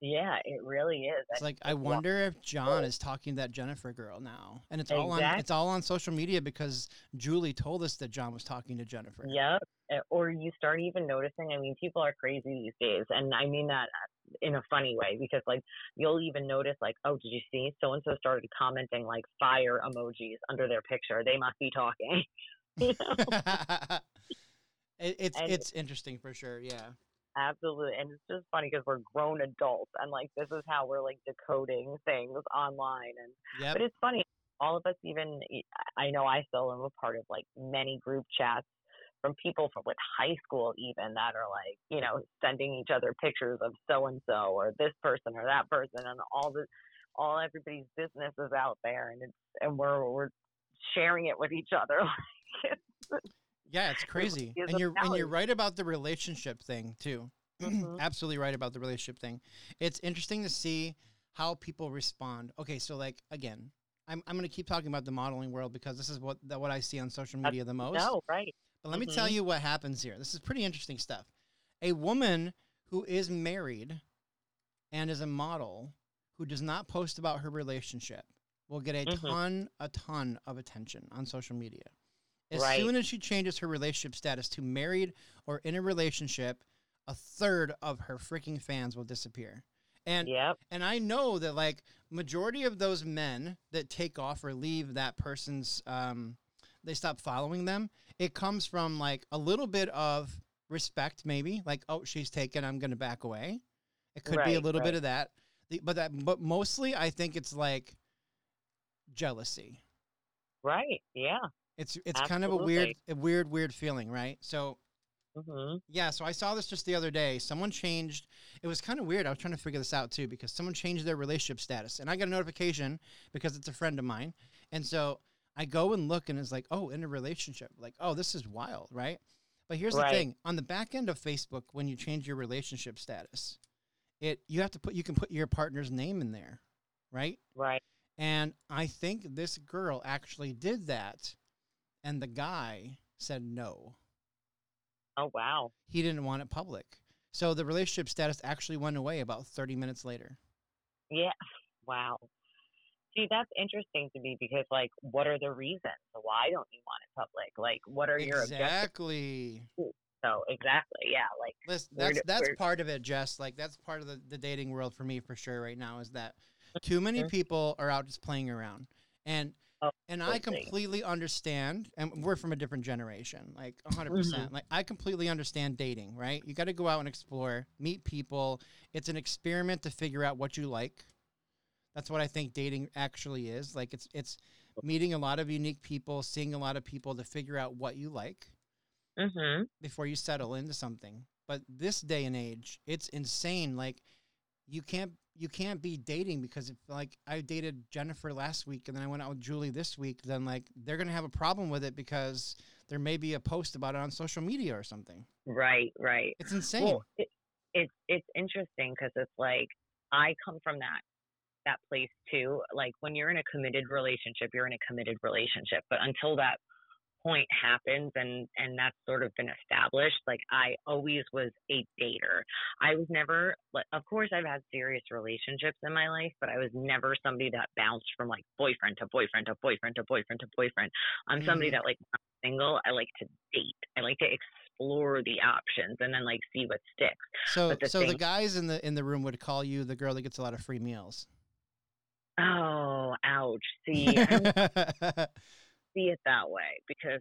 [SPEAKER 4] yeah, it really is.
[SPEAKER 3] It's like I wonder if John is talking to that Jennifer girl now, and it's all on it's all on social media because Julie told us that John was talking to Jennifer.
[SPEAKER 4] Yep. Or you start even noticing. I mean, people are crazy these days, and I mean that uh, in a funny way because like you'll even notice like, oh, did you see so and so started commenting like fire emojis under their picture? They must be talking.
[SPEAKER 3] it, it's and, it's interesting for sure. Yeah.
[SPEAKER 4] Absolutely. And it's just funny because we're grown adults and like this is how we're like decoding things online. And
[SPEAKER 3] yep.
[SPEAKER 4] but it's funny. All of us even I know I still am a part of like many group chats from people from with high school even that are like, you know, sending each other pictures of so and so or this person or that person and all the all everybody's business is out there and it's and we're we're sharing it with each other.
[SPEAKER 3] Yeah, it's crazy. and you're and you're right about the relationship thing too. Mm-hmm. Absolutely right about the relationship thing. It's interesting to see how people respond. Okay, so like again, I'm I'm going to keep talking about the modeling world because this is what that what I see on social media the most.
[SPEAKER 4] No, right.
[SPEAKER 3] But let mm-hmm. me tell mm-hmm. you what happens here. This is pretty interesting stuff. A woman who is married and is a model who does not post about her relationship will get a mm-hmm. ton a ton of attention on social media. As right. soon as she changes her relationship status to married or in a relationship, a third of her freaking fans will disappear. And
[SPEAKER 4] yep.
[SPEAKER 3] and I know that like majority of those men that take off or leave that person's um they stop following them, it comes from like a little bit of respect maybe, like oh she's taken, I'm going to back away. It could right, be a little right. bit of that. The, but that but mostly I think it's like jealousy
[SPEAKER 4] Right. Yeah.
[SPEAKER 3] It's it's kind of a weird a weird weird feeling, right? So
[SPEAKER 4] hmm
[SPEAKER 3] yeah, so I saw this just the other day. Someone changed. It was kind of weird. I was trying to figure this out too because someone changed their relationship status, and I got a notification because it's a friend of mine, and so I go and look, and it's like, oh, in a relationship. Like, oh, this is wild, right? But here's
[SPEAKER 4] Right.
[SPEAKER 3] the thing: on the back end of Facebook, when you change your relationship status, it you have to put you can put your partner's name in there, right?
[SPEAKER 4] Right.
[SPEAKER 3] And I think this girl actually did that, and the guy said no.
[SPEAKER 4] Oh wow.
[SPEAKER 3] He didn't want it public. So the relationship status actually went away about 30 minutes later.
[SPEAKER 4] Yeah. Wow. See, that's interesting to me because, like, what are the reasons? Why don't you want it public? Like, what are your objectives?
[SPEAKER 3] Exactly.
[SPEAKER 4] So, exactly. Yeah. Like,
[SPEAKER 3] Listen, that's
[SPEAKER 4] do-
[SPEAKER 3] that's part of it, Jess. Like that's part of the, the dating world for me for sure right now is that too many
[SPEAKER 4] Mhm.
[SPEAKER 3] people are out just playing around. And
[SPEAKER 4] Oh,
[SPEAKER 3] and I
[SPEAKER 4] totally.
[SPEAKER 3] completely understand and we're from a different generation, like 100%.
[SPEAKER 4] Mm-hmm.
[SPEAKER 3] Like I completely understand dating, right? You got to go out and explore, meet people. It's an experiment to figure out what you like. That's what I think dating actually is. Like it's it's meeting a lot of unique people, seeing a lot of people to figure out what you like
[SPEAKER 4] mm-hmm.
[SPEAKER 3] before you settle into something. But this day and age, it's insane. Like you can't you can't be dating because if like I dated Jennifer last week and then I went out with Julie this week, then like they're gonna have a problem with it because there may be a post about it on social media or something.
[SPEAKER 4] Right. Right.
[SPEAKER 3] It's insane.
[SPEAKER 4] Well, it, it's it's interesting because it's like I come from that that place too. Like when you're in a committed relationship, you're in a committed relationship. But until that point happens and and that's sort of been established, like I always was a dater. I was never like of course I've had serious relationships in my life, but I was never somebody that bounced from like boyfriend to boyfriend to boyfriend to boyfriend to boyfriend. I'm somebody
[SPEAKER 3] Mhm.
[SPEAKER 4] that like when I'm single, I like to date. I like to explore the options and then like see what sticks.
[SPEAKER 3] so
[SPEAKER 4] the
[SPEAKER 3] so the guys in the in the room would call you the girl that gets a lot of free meals.
[SPEAKER 4] Oh, ouch. See, see it that way because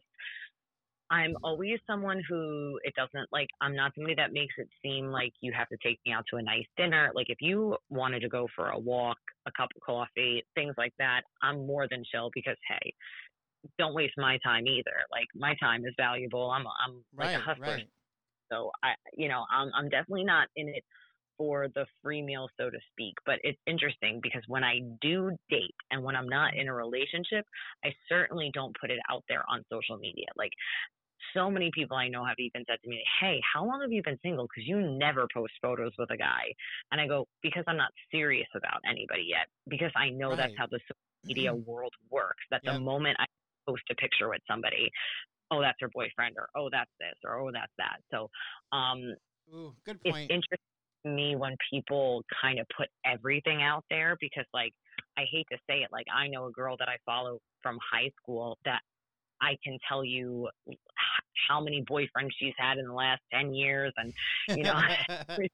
[SPEAKER 4] I'm always someone who it doesn't like I'm not somebody that makes it seem like you have to take me out to a nice dinner. Like if you wanted to go for a walk, a cup of coffee, things like that, I'm more than chill because hey, don't waste my time either. Like my time is valuable. I'm I'm like a hustler.
[SPEAKER 3] right.
[SPEAKER 4] So I you know, I'm I'm definitely not in it for the free meal so to speak, but it's interesting because when I do date and when I'm not in a relationship, I certainly don't put it out there on social media. Like so many people I know have even said to me, "Hey, how long have you been single? Because you never post photos with a guy." And I go, "Because I'm not serious about anybody yet. Because I know that's how the social media world works. That
[SPEAKER 3] Yep.
[SPEAKER 4] the moment I post a picture with somebody, oh, that's her boyfriend, or oh, that's this, or oh, that's that. So, um,
[SPEAKER 3] Ooh, good
[SPEAKER 4] it's
[SPEAKER 3] point.
[SPEAKER 4] interesting to me when people kind of put everything out there because like I hate to say it like I know a girl that I follow from high school that I can tell you how many boyfriends she's had in the last 10 years and you know,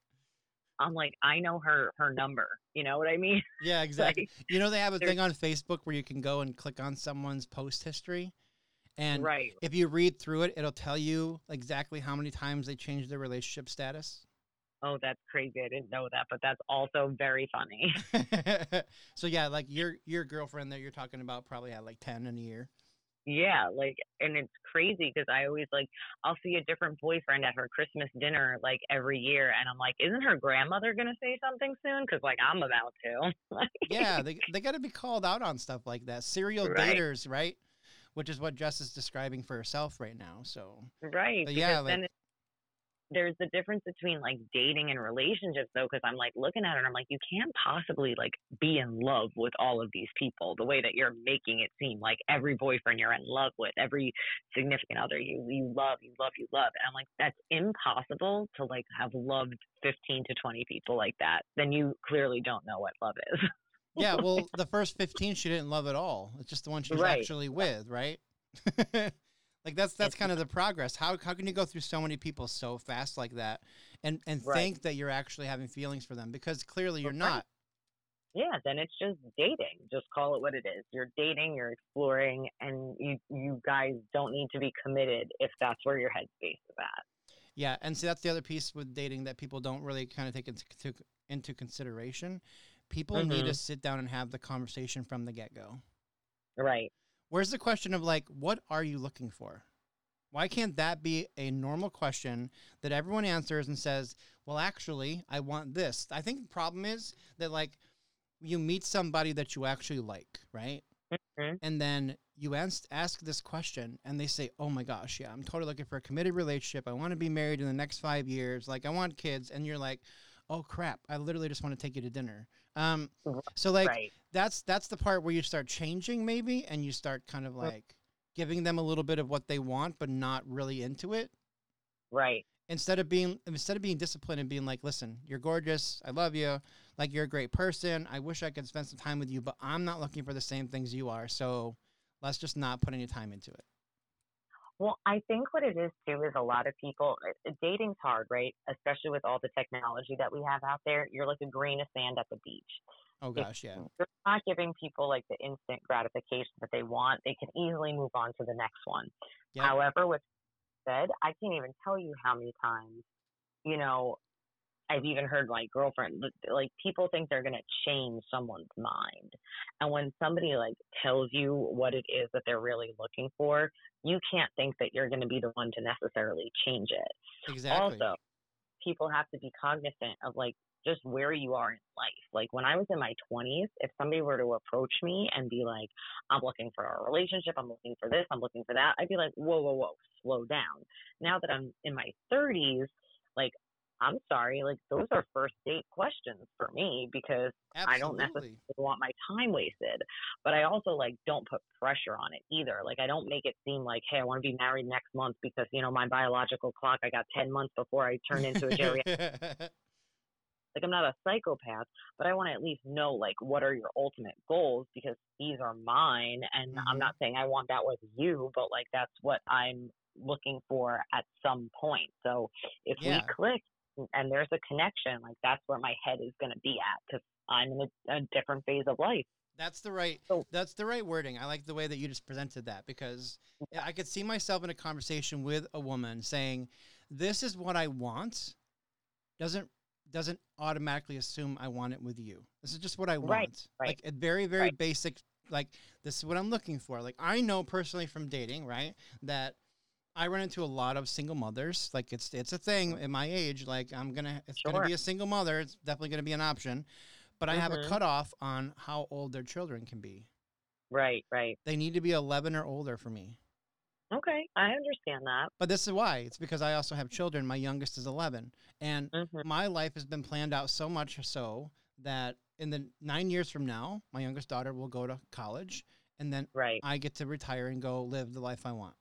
[SPEAKER 4] I'm like I know her her number you know what I mean
[SPEAKER 3] yeah, exactly.
[SPEAKER 4] Like,
[SPEAKER 3] You know they have a thing on Facebook where you can go and click on someone's post history, and
[SPEAKER 4] right
[SPEAKER 3] if you read through it, it'll tell you exactly how many times they changed their relationship status.
[SPEAKER 4] Oh that's crazy I didn't know that but that's also very funny
[SPEAKER 3] so yeah, like your your girlfriend that you're talking about probably had like ten in a year.
[SPEAKER 4] Yeah, like, and it's crazy because I always like, I'll see a different boyfriend at her Christmas dinner like every year, and I'm like, isn't her grandmother gonna say something soon? Because like I'm about to.
[SPEAKER 3] Yeah, they they got to be called out on stuff like that. Serial
[SPEAKER 4] Right.
[SPEAKER 3] daters, right? Which is what Jess is describing for herself right now. So
[SPEAKER 4] right.
[SPEAKER 3] Yeah, like-
[SPEAKER 4] there's the difference between like dating and relationships though, because I'm like looking at it and I'm like, you can't possibly like be in love with all of these people the way that you're making it seem. Like every boyfriend you're in love with, every significant other you you love, you love, you love. And I'm like, that's impossible to like have loved 15 to 20 people like that. Then you clearly don't know what love is.
[SPEAKER 3] yeah, well, the first fifteen she didn't love at all. It's just the one she's
[SPEAKER 4] Right.
[SPEAKER 3] actually with, right? like that's that's kind of the progress. How how can you go through so many people so fast like that, and and
[SPEAKER 4] Right.
[SPEAKER 3] think that you're actually having feelings for them because clearly you're
[SPEAKER 4] Right.
[SPEAKER 3] not.
[SPEAKER 4] yeah, then it's just dating. Just call it what it is. You're dating, you're exploring, and you you guys don't need to be committed if that's where your headspace is at.
[SPEAKER 3] Yeah, and see that's the other piece with dating that people don't really kind of take into to, into consideration. People need to
[SPEAKER 4] Mhm.
[SPEAKER 3] sit down and have the conversation from the get go.
[SPEAKER 4] Right.
[SPEAKER 3] Where's the question of like, what are you looking for? Why can't that be a normal question that everyone answers and says, well, actually, I want this? I think the problem is that like you meet somebody that you actually like, right?
[SPEAKER 4] Mhm.
[SPEAKER 3] And then you ask, ask this question and they say, oh my gosh, yeah, I'm totally looking for a committed relationship. I want to be married in the next five years. Like, I want kids. And you're like, oh crap, I literally just want to take you to dinner. Um, so like,
[SPEAKER 4] right.
[SPEAKER 3] that's that's the part where you start changing maybe and you start kind of like giving them a little bit of what they want but not really into it.
[SPEAKER 4] Right.
[SPEAKER 3] instead of being instead of being disciplined and being like listen you're gorgeous. I love you. Like you're a great person. I wish i could spend some time with you but i'm not looking for the same things you are. So let's just not put any time into it
[SPEAKER 4] Well, I think what it is too is a lot of people uh, dating's hard, right? Especially with all the technology that we have out there. You're like a grain of sand at the beach.
[SPEAKER 3] oh gosh yeah
[SPEAKER 4] You're not giving people like the instant gratification that they want. They can easily move on to the next one. However, with said, I can't even tell you how many times, you know, I've even heard my girlfriend like people think they're gonna change someone's mind, and when somebody like tells you what it is that they're really looking for, you can't think that you're gonna be the one to necessarily change it.
[SPEAKER 3] Exactly.
[SPEAKER 4] Also people have to be cognizant of like just where you are in life. Like when i was in my 20s if somebody were to approach me and be like i'm looking for a relationship i'm looking for this i'm looking for that i'd be like whoa whoa whoa slow down. Now that i'm in my 30s like i'm sorry like those are first date questions for me because I don't
[SPEAKER 3] necessarily
[SPEAKER 4] want my time wasted. But I also like don't put pressure on it either. Like I don't make it seem like, hey, I want to be married next month because you know my biological clock. I got ten months before I turn into a geriatric. like I'm not a psychopath, but I want to at least know like what are your ultimate goals because these are mine. And
[SPEAKER 3] Mhm.
[SPEAKER 4] I'm not saying I want that with you, but like that's what I'm looking for at some point. So if
[SPEAKER 3] Yeah.
[SPEAKER 4] we click and there's a connection, like that's where my head is going to be at because I'm in a, a different phase of life.
[SPEAKER 3] That's the right.
[SPEAKER 4] So-
[SPEAKER 3] That's the right wording. I like the way that you just presented that because I could see myself in a conversation with a woman saying, "This is what I want." Doesn't doesn't automatically assume I want it with you. This is just what I want.
[SPEAKER 4] Right, right,
[SPEAKER 3] Like a very very
[SPEAKER 4] right.
[SPEAKER 3] basic. Like this is what I'm looking for. Like I know personally from dating, right, that I run into a lot of single mothers. Like it's it's a thing in my age. Like I'm gonna it's gonna be a single mother. It's definitely gonna be an option. But I have a
[SPEAKER 4] Mhm.
[SPEAKER 3] cutoff on how old their children can be.
[SPEAKER 4] Right, right.
[SPEAKER 3] They need to be 11 or older for me.
[SPEAKER 4] Okay, I understand that.
[SPEAKER 3] But this is why. It's because I also have children. My youngest is 11. And
[SPEAKER 4] hmm
[SPEAKER 3] my life has been planned out so much so that in the nine years from now, my youngest daughter will go to college. And then
[SPEAKER 4] Right,
[SPEAKER 3] I get to retire and go live the life I want.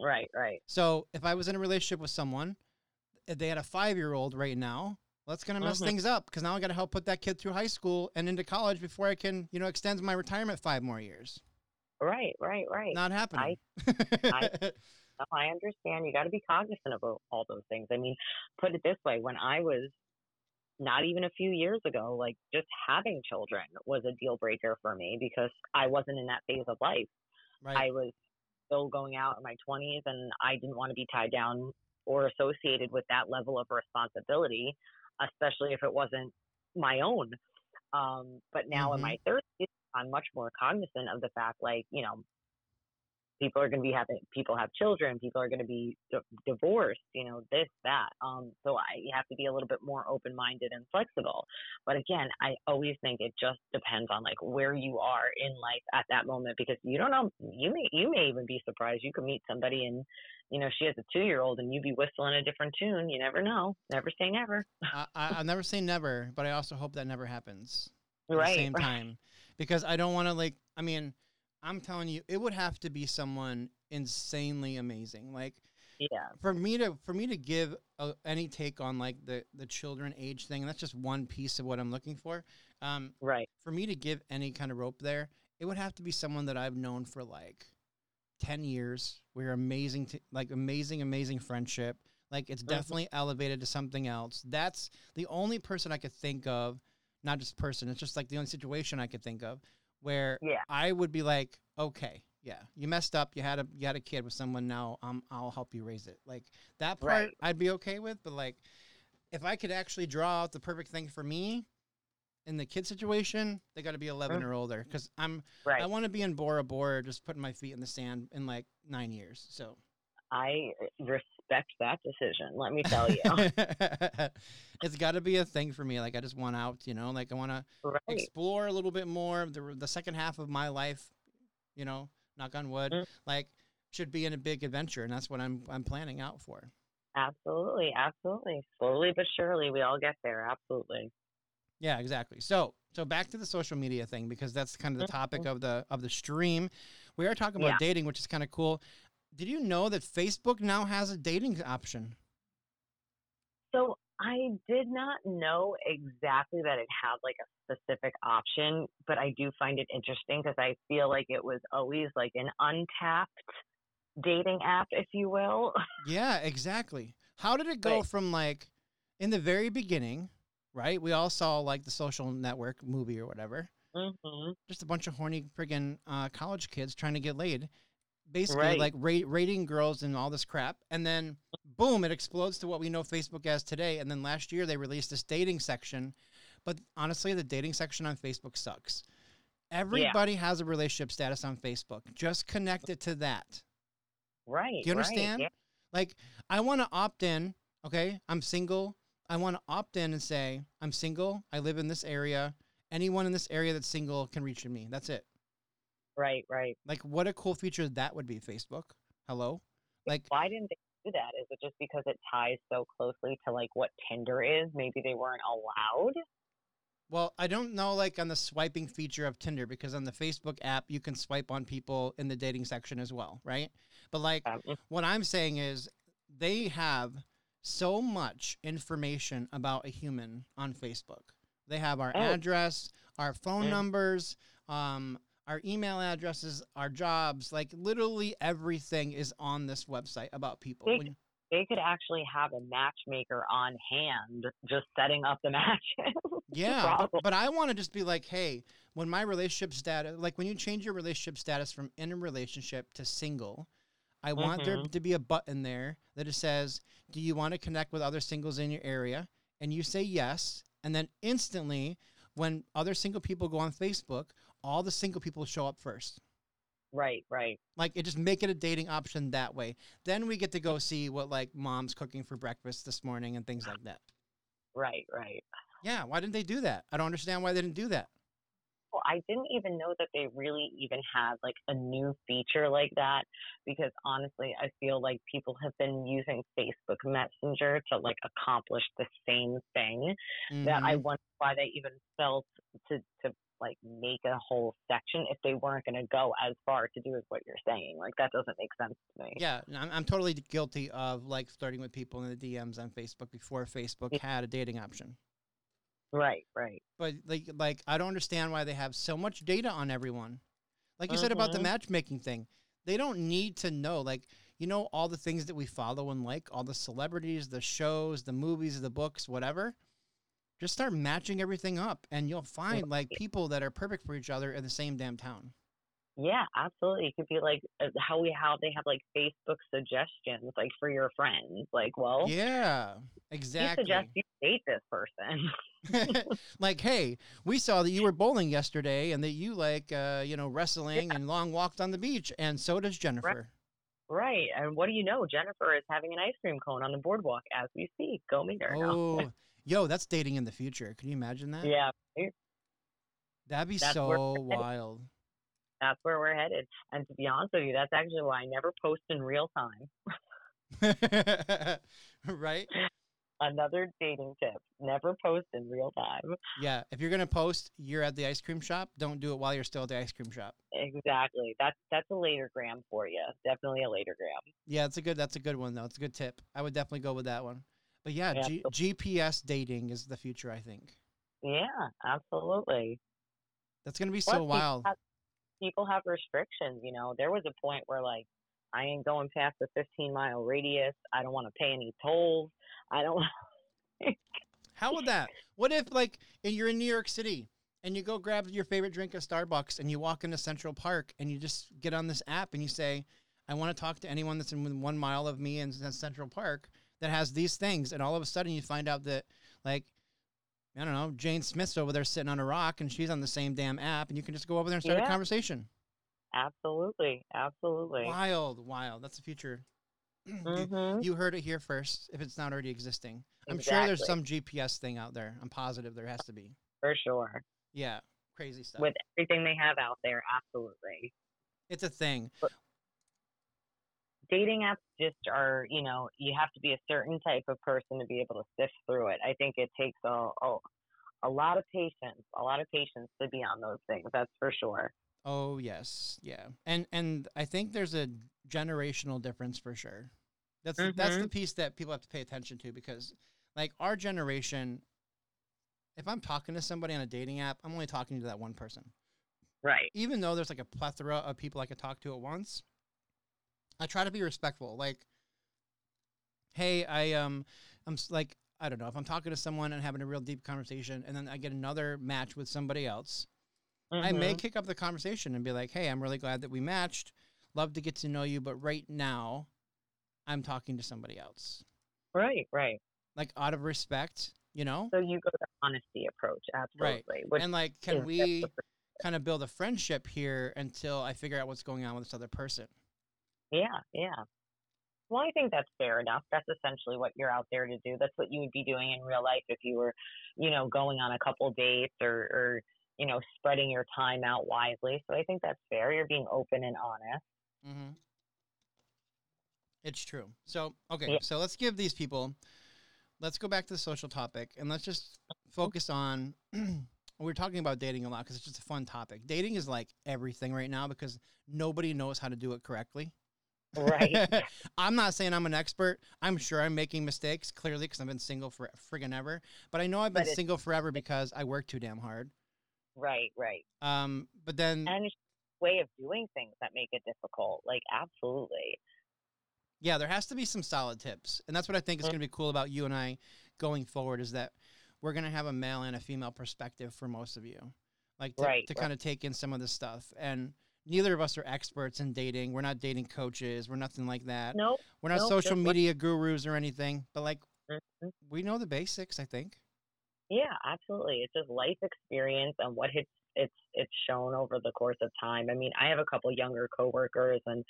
[SPEAKER 4] Right, right.
[SPEAKER 3] So if I was in a relationship with someone, if they had a five year old right now, well, that's going to mess
[SPEAKER 4] Mhm.
[SPEAKER 3] things up because now I got to help put that kid through high school and into college before I can, you know, extend my retirement five more years.
[SPEAKER 4] Right, right, right.
[SPEAKER 3] Not happening.
[SPEAKER 4] No, I understand. You got to be cognizant of all- all those things. I mean, put it this way: when I was not even a few years ago, like just having children was a deal breaker for me because I wasn't in that phase of life.
[SPEAKER 3] right.
[SPEAKER 4] I was still going out in my 20s, and I didn't want to be tied down or associated with that level of responsibility, especially if it wasn't my own. Um, but now in
[SPEAKER 3] Mhm.
[SPEAKER 4] my 30s, I'm much more cognizant of the fact, like, you know, people are going to be having, people have children, people are going to be d- divorced, you know, this, that. Um, so I you have to be a little bit more open minded and flexible. But again, I always think it just depends on like where you are in life at that moment because you don't know, you may, you may even be surprised. You could meet somebody and, you know, she has a two year old and you be whistling a different tune. You never know. Never say never.
[SPEAKER 3] I, I, I'll never say never, but I also hope that never happens at
[SPEAKER 4] right.
[SPEAKER 3] the same
[SPEAKER 4] right.
[SPEAKER 3] time because I don't want to like. I mean, I'm telling you, it would have to be someone insanely amazing. Like
[SPEAKER 4] Yeah.
[SPEAKER 3] for me to for me to give a, any take on like the the children age thing, and that's just one piece of what I'm looking for. Um,
[SPEAKER 4] Right.
[SPEAKER 3] for me to give any kind of rope there, it would have to be someone that I've known for like 10 years. We're amazing, to, like amazing, amazing friendship. Like it's
[SPEAKER 4] Mhm.
[SPEAKER 3] definitely elevated to something else. That's the only person I could think of, not just person, it's just like the only situation I could think of where
[SPEAKER 4] Yeah.
[SPEAKER 3] I would be like, okay, yeah, you messed up. You had a you had a kid with someone now. Um, I'll help you raise it. Like that part,
[SPEAKER 4] Right.
[SPEAKER 3] I'd be okay with. But like, if I could actually draw out the perfect thing for me, in the kid situation, they got to be 11 or older because I'm
[SPEAKER 4] Right.
[SPEAKER 3] I want to be in Bora Bora, just putting my feet in the sand in like nine years. So
[SPEAKER 4] I respect that decision. Let me tell you.
[SPEAKER 3] it's got to be a thing for me. Like I just want out, you know, like I want to explore a little bit more. The the second half of my life, you know, knock on wood,
[SPEAKER 4] Mm.
[SPEAKER 3] like should be in a big adventure, and that's what I'm I'm planning out for.
[SPEAKER 4] Absolutely, absolutely. Slowly but surely, we all get there. Absolutely.
[SPEAKER 3] Yeah, exactly. So so back to the social media thing because that's kind of the topic of the of the stream. We are talking about
[SPEAKER 4] Yeah.
[SPEAKER 3] dating, which is kind of cool. Did you know that Facebook now has a dating option?
[SPEAKER 4] So I did not know exactly that it had like a specific option, but I do find it interesting because I feel like it was always like an untapped dating app, if you will.
[SPEAKER 3] Yeah, exactly. How did it go
[SPEAKER 4] Right.
[SPEAKER 3] from like in the very beginning, right? We all saw like the social network movie or whatever.
[SPEAKER 4] hmm
[SPEAKER 3] Just a bunch of horny friggin' uh, college kids trying to get laid. Basically,
[SPEAKER 4] Right.
[SPEAKER 3] like ra- rating girls and all this crap. And then, boom, it explodes to what we know Facebook as today. And then last year, they released this dating section. But honestly, the dating section on Facebook sucks. Everybody has a relationship status on Facebook. Just connect it to that.
[SPEAKER 4] Right.
[SPEAKER 3] Do you
[SPEAKER 4] right,
[SPEAKER 3] understand?
[SPEAKER 4] yeah.
[SPEAKER 3] Like, I want to opt in. Okay, I'm single. I want to opt in and say I'm single. I live in this area. Anyone in this area that's single can reach me. That's it.
[SPEAKER 4] Right. Right.
[SPEAKER 3] Like, what a cool feature that would be. Facebook. Hello. Like,
[SPEAKER 4] Why didn't they do that? Is it just because it ties so closely to like what Tinder is? Maybe they weren't allowed.
[SPEAKER 3] well, I don't know. Like on the swiping feature of Tinder, because on the Facebook app you can swipe on people in the dating section as well, right? But like,
[SPEAKER 4] Um,
[SPEAKER 3] what I'm saying is they have so much information about a human on Facebook. They have our
[SPEAKER 4] Oh.
[SPEAKER 3] address, our phone
[SPEAKER 4] Mm.
[SPEAKER 3] numbers, um, our email addresses, our jobs. Like literally everything is on this website about people.
[SPEAKER 4] They- they could actually have a matchmaker on hand just setting up the matches.
[SPEAKER 3] yeah, but, but I want to just be like, hey, when my relationship status, like when you change your relationship status from in a relationship to single, I want there
[SPEAKER 4] Mhm.
[SPEAKER 3] to be a button there that it says, do you want to connect with other singles in your area? And you say yes, and then instantly, when other single people go on Facebook, all the single people show up first.
[SPEAKER 4] right, right.
[SPEAKER 3] Like it just make it a dating option that way. Then we get to go see what like mom's cooking for breakfast this morning and things like that.
[SPEAKER 4] Right, right.
[SPEAKER 3] Yeah, why didn't they do that? I don't understand why they didn't do that.
[SPEAKER 4] Well, I didn't even know that they really even had like a new feature like that because honestly, I feel like people have been using Facebook Messenger to like accomplish the same thing that I
[SPEAKER 3] Mhm.
[SPEAKER 4] wonder why they even felt to to like make a whole section if they weren't going to go as far to do as what you're saying. Like that doesn't make sense to me.
[SPEAKER 3] Yeah, I'm, I'm totally guilty of like flirting with people in the DMs on Facebook before Facebook had a dating option.
[SPEAKER 4] Right, right.
[SPEAKER 3] But like, like I don't understand why they have so much data on everyone. Like you said about the
[SPEAKER 4] Mhm.
[SPEAKER 3] matchmaking thing, they don't need to know. Like you know all the things that we follow and like, all the celebrities, the shows, the movies, the books, whatever. Just start matching everything up, and you'll find like people that are perfect for each other in the same damn town.
[SPEAKER 4] Yeah, absolutely. It could be like uh, how we how they have like Facebook suggestions, like for your friends. Like, well,
[SPEAKER 3] Yeah, exactly.
[SPEAKER 4] suggest you date this person.
[SPEAKER 3] like, hey, we saw that you were bowling yesterday and that you like, uh, you know, wrestling and long walked on the beach, and so does Jennifer.
[SPEAKER 4] right. And what do you know? Jennifer is having an ice cream cone on the boardwalk as we speak. Go meet her.
[SPEAKER 3] Oh, yo, that's dating in the future. Can you imagine that?
[SPEAKER 4] Yeah.
[SPEAKER 3] That'd be
[SPEAKER 4] That's
[SPEAKER 3] so
[SPEAKER 4] where we're headed.
[SPEAKER 3] wild.
[SPEAKER 4] that's where we're headed. And to be honest with you, that's actually why I never post in real time.
[SPEAKER 3] right?
[SPEAKER 4] Another dating tip: never post in real time.
[SPEAKER 3] Yeah. If you're gonna post, you're at the ice cream shop. Don't do it while you're still at the ice cream shop.
[SPEAKER 4] Exactly. That's that's a later gram for you. Definitely a later gram.
[SPEAKER 3] Yeah, it's a good. That's a good one though. It's a good tip. I would definitely go with that one. But yeah, G- GPS dating is the future. I think
[SPEAKER 4] Yeah, absolutely.
[SPEAKER 3] that's gonna be
[SPEAKER 4] Plus,
[SPEAKER 3] so
[SPEAKER 4] people
[SPEAKER 3] wild.
[SPEAKER 4] have- People have restrictions. You know, there was a point where like I ain't going past the 15 mile radius. I don't want to pay any tolls. I don't.
[SPEAKER 3] How would that? What if like and you're in New York City and you go grab your favorite drink at Starbucks and you walk into Central Park and you just get on this app and you say, I want to talk to anyone that's in within one mile of me in Central Park that has these things, and all of a sudden you find out that like I don't know, Jane Smith's over there sitting on a rock and she's on the same damn app and you can just go over there and start a conversation.
[SPEAKER 4] Absolutely, absolutely.
[SPEAKER 3] Wild, wild. That's the future. You-
[SPEAKER 4] Mhm.
[SPEAKER 3] you heard it here first if it's not already existing. I'm sure there's some GPS thing out there. I'm positive there has to be.
[SPEAKER 4] For sure.
[SPEAKER 3] Yeah, crazy stuff.
[SPEAKER 4] With everything they have out there, absolutely.
[SPEAKER 3] it's a thing.
[SPEAKER 4] Dating apps just are, you know, you have to be a certain type of person to be able to sift through it. I think it takes a, a, a lot of patience, a lot of patience to be on those things. That's for sure.
[SPEAKER 3] Oh yes, yeah, and and I think there's a generational difference for sure. That's the that's the
[SPEAKER 4] Mhm.
[SPEAKER 3] piece that people have to pay attention to because, like our generation, if I'm talking to somebody on a dating app, I'm only talking to that one person.
[SPEAKER 4] Right.
[SPEAKER 3] Even though there's like a plethora of people I could talk to at once, I try to be respectful. Like, hey, I um, I'm like I don't know if I'm talking to someone and having a real deep conversation, and then I get another match with somebody else. I may
[SPEAKER 4] Mhm.
[SPEAKER 3] kick up the conversation and be like, "Hey, I'm really glad that we matched. Love to get to know you, but right now, I'm talking to somebody else."
[SPEAKER 4] Right, right.
[SPEAKER 3] Like out of respect, you know?
[SPEAKER 4] So you go the honesty approach, absolutely. Which
[SPEAKER 3] And like, can we kind of build a friendship here until I figure out what's going on with this other person?
[SPEAKER 4] Yeah, yeah. Well, I think that's fair enough. That's essentially what you're out there to do. That's what you would be doing in real life if you were, you know, going on a couple dates or, or you know, spreading your time out wisely. So I think that's fair. You're being open and honest.
[SPEAKER 3] Mm-hmm. It's true. So, okay,
[SPEAKER 4] Yeah.
[SPEAKER 3] so let's give these people, let's go back to the social topic and let's just focus on. we're talking about dating a lot because it's just a fun topic. Dating is like everything right now because nobody knows how to do it correctly.
[SPEAKER 4] Right.
[SPEAKER 3] I'm not saying I'm an expert. I'm sure I'm making mistakes, clearly, because I've been single for friggin' ever. But I know I've been single forever because I work too damn hard.
[SPEAKER 4] right, right.
[SPEAKER 3] Um, but then,
[SPEAKER 4] And way of doing things that make it difficult. Like absolutely.
[SPEAKER 3] yeah, there has to be some solid tips, and that's what I think is
[SPEAKER 4] Mm.
[SPEAKER 3] going to be cool about you and I going forward is that we're going to have a male and a female perspective for most of you, like to,
[SPEAKER 4] Right,
[SPEAKER 3] to
[SPEAKER 4] right.
[SPEAKER 3] kind of take in some of this stuff. And neither of us are experts in dating. We're not dating coaches. We're nothing like that.
[SPEAKER 4] Nope.
[SPEAKER 3] We're not
[SPEAKER 4] nope,
[SPEAKER 3] social media gurus or anything. But like,
[SPEAKER 4] Mhm.
[SPEAKER 3] we know the basics. I think.
[SPEAKER 4] Yeah, absolutely. It's just life experience and what it's it's it's shown over the course of time. I mean, I have a couple younger coworkers and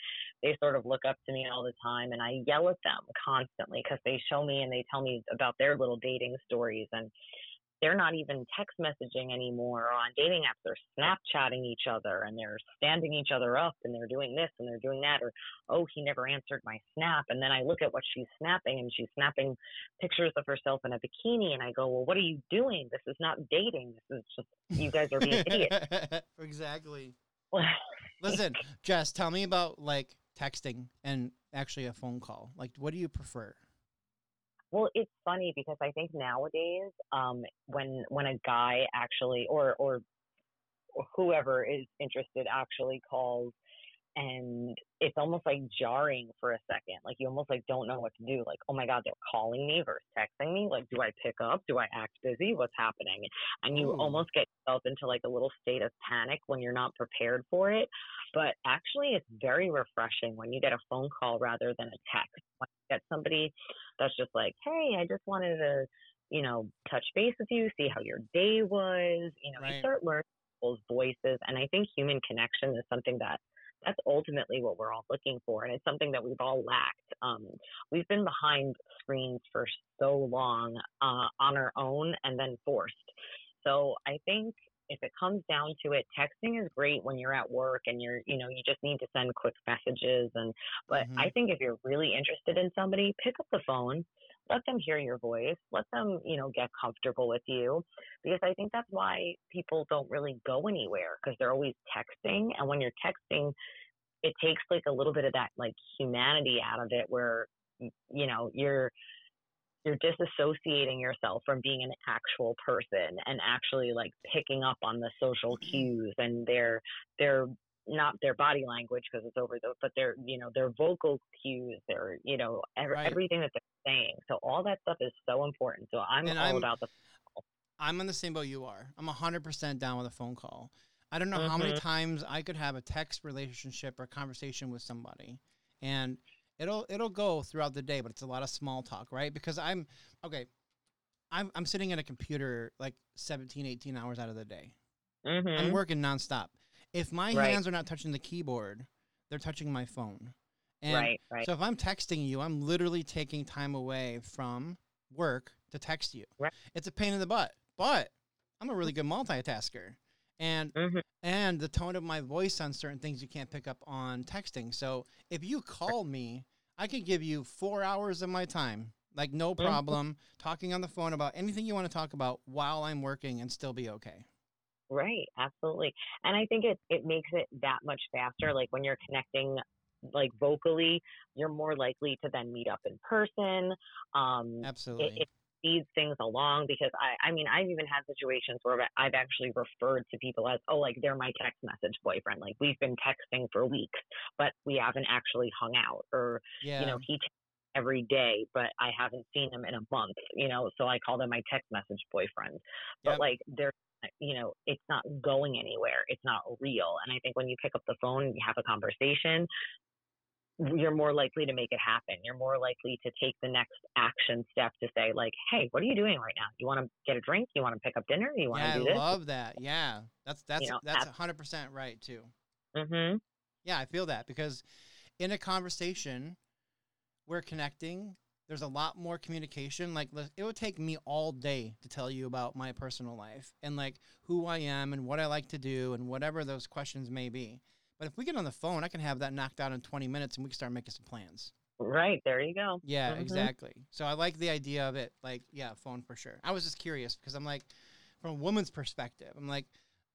[SPEAKER 4] they sort of look up to me all the time and I yell at them constantly because they show me and they tell me about their little dating stories and they're not even text messaging anymore or on dating apps. They're Snapchatting each other and they're standing each other up and they're doing this and they're doing that. Or, oh, he never answered my snap. And then I look at what she's snapping and she's snapping pictures of herself in a bikini. And I go, well, what are you doing? This is not dating. This is just, you guys are being idiots.
[SPEAKER 3] exactly. Listen, Jess, tell me about like texting and actually a phone call. Like, what do you prefer?
[SPEAKER 4] Well, it's funny because I think nowadays, um, when when a guy actually or or whoever is interested actually calls, and it's almost like jarring for a second. Like you almost like don't know what to do. Like, oh my god, they're calling me versus texting me. Like, do I pick up? Do I act busy? What's happening? And you
[SPEAKER 3] Ooh.
[SPEAKER 4] almost get yourself into like a little state of panic when you're not prepared for it. But actually, it's very refreshing when you get a phone call rather than a text. When you get somebody that's just like, hey, I just wanted to, you know, touch base with you, see how your day was. You know,
[SPEAKER 3] Right.
[SPEAKER 4] you start learning people's voices. And I think human connection is something that that's ultimately what we're all looking for. And it's something that we've all lacked. Um, we've been behind screens for so long uh, on our own and then forced. So I think if it comes down to it, texting is great when you're at work and you're, you know, you just need to send quick messages. And, but
[SPEAKER 3] Mhm.
[SPEAKER 4] I think if you're really interested in somebody, pick up the phone, let them hear your voice, let them, you know, get comfortable with you. Because I think that's why people don't really go anywhere because they're always texting. And when you're texting, it takes like a little bit of that like humanity out of it where, you know, you're, you're disassociating yourself from being an actual person and actually like picking up on the social
[SPEAKER 3] Mm-hmm.
[SPEAKER 4] cues and their their not their body language because it's over the but their you know their vocal cues their you know ev-
[SPEAKER 3] Right.
[SPEAKER 4] everything that they're saying so all that stuff is so important so i'm
[SPEAKER 3] And
[SPEAKER 4] all
[SPEAKER 3] I'm-
[SPEAKER 4] about the
[SPEAKER 3] I'm on the same boat you are. I'm 100% down with a phone call. I don't know how many
[SPEAKER 4] Mhm.
[SPEAKER 3] times I could have a text relationship or conversation with somebody and it'll it'll go throughout the day, but it's a lot of small talk, right? Because I'm okay, I'm I'm sitting at a computer like 17, 18 hours out of the day.
[SPEAKER 4] hmm
[SPEAKER 3] I'm working nonstop. If my
[SPEAKER 4] Right.
[SPEAKER 3] hands are not touching the keyboard, they're touching my phone. And
[SPEAKER 4] right, right.
[SPEAKER 3] so if I'm texting you, I'm literally taking time away from work to text you.
[SPEAKER 4] Right.
[SPEAKER 3] It's a pain in the butt, but I'm a really good multitasker. And
[SPEAKER 4] Mhm.
[SPEAKER 3] and the tone of my voice on certain things you can't pick up on texting. So if you call me, I can give you 4 hours of my time. Like no
[SPEAKER 4] Mhm.
[SPEAKER 3] problem talking on the phone about anything you want to talk about while I'm working and still be okay.
[SPEAKER 4] Right, absolutely. And I think it it makes it that much faster. Like when you're connecting like vocally, you're more likely to then meet up in person. Um
[SPEAKER 3] Absolutely.
[SPEAKER 4] it, it speeds things along because I I mean I've even had situations where I've actually referred to people as oh like they're my text message boyfriend. Like we've been texting for weeks, but we haven't actually hung out or
[SPEAKER 3] yeah.
[SPEAKER 4] you know, he texts every day, but I haven't seen him in a month, you know, so I call them my text message boyfriend. But
[SPEAKER 3] Yep.
[SPEAKER 4] like they're you know, it's not going anywhere. It's not real. And I think when you pick up the phone and you have a conversation, you're more likely to make it happen. You're more likely to take the next action step to say, like, hey, what are you doing right now? You want to get a drink? You want to pick up dinner? You want
[SPEAKER 3] yeah,
[SPEAKER 4] to do
[SPEAKER 3] I love that. Yeah. That's that's
[SPEAKER 4] know,
[SPEAKER 3] that's 100% right too.
[SPEAKER 4] mm-hmm.
[SPEAKER 3] Yeah, I feel that because in a conversation, we're connecting. There's a lot more communication. Like it would take me all day to tell you about my personal life and like who I am and what I like to do and whatever those questions may be. But if we get on the phone, I can have that knocked out in 20 minutes and we can start making some plans.
[SPEAKER 4] Right. There you go.
[SPEAKER 3] Yeah,
[SPEAKER 4] Mhm.
[SPEAKER 3] exactly. So I like the idea of it. Like, yeah, phone for sure. I was just curious because I'm like, from a woman's perspective, I'm like,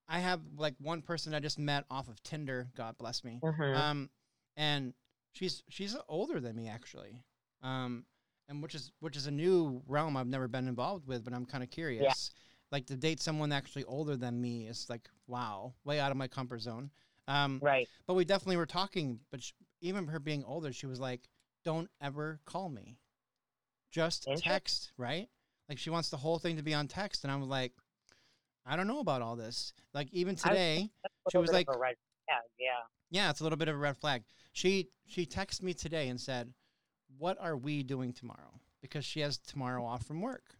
[SPEAKER 3] I have like one person I just met off of Tinder. God bless me.
[SPEAKER 4] Mhm.
[SPEAKER 3] Um, and she's she's older than me actually. Um, and which is which is a new realm I've never been involved with, but I'm kind of curious. Like to date someone actually older than me is like wow, way out of my comfort zone. Um,
[SPEAKER 4] right.
[SPEAKER 3] but we definitely were talking. But sh even her being older, she was like, "Don't ever call me, just text." Right? Like she wants the whole thing to be on text, and I was like, "I don't know about all this." Like even today, she was like-
[SPEAKER 4] of a red flag, yeah.
[SPEAKER 3] yeah, it's a little bit of a red flag. She she texted me today and said, "What are we doing tomorrow?" Because she has tomorrow off from work,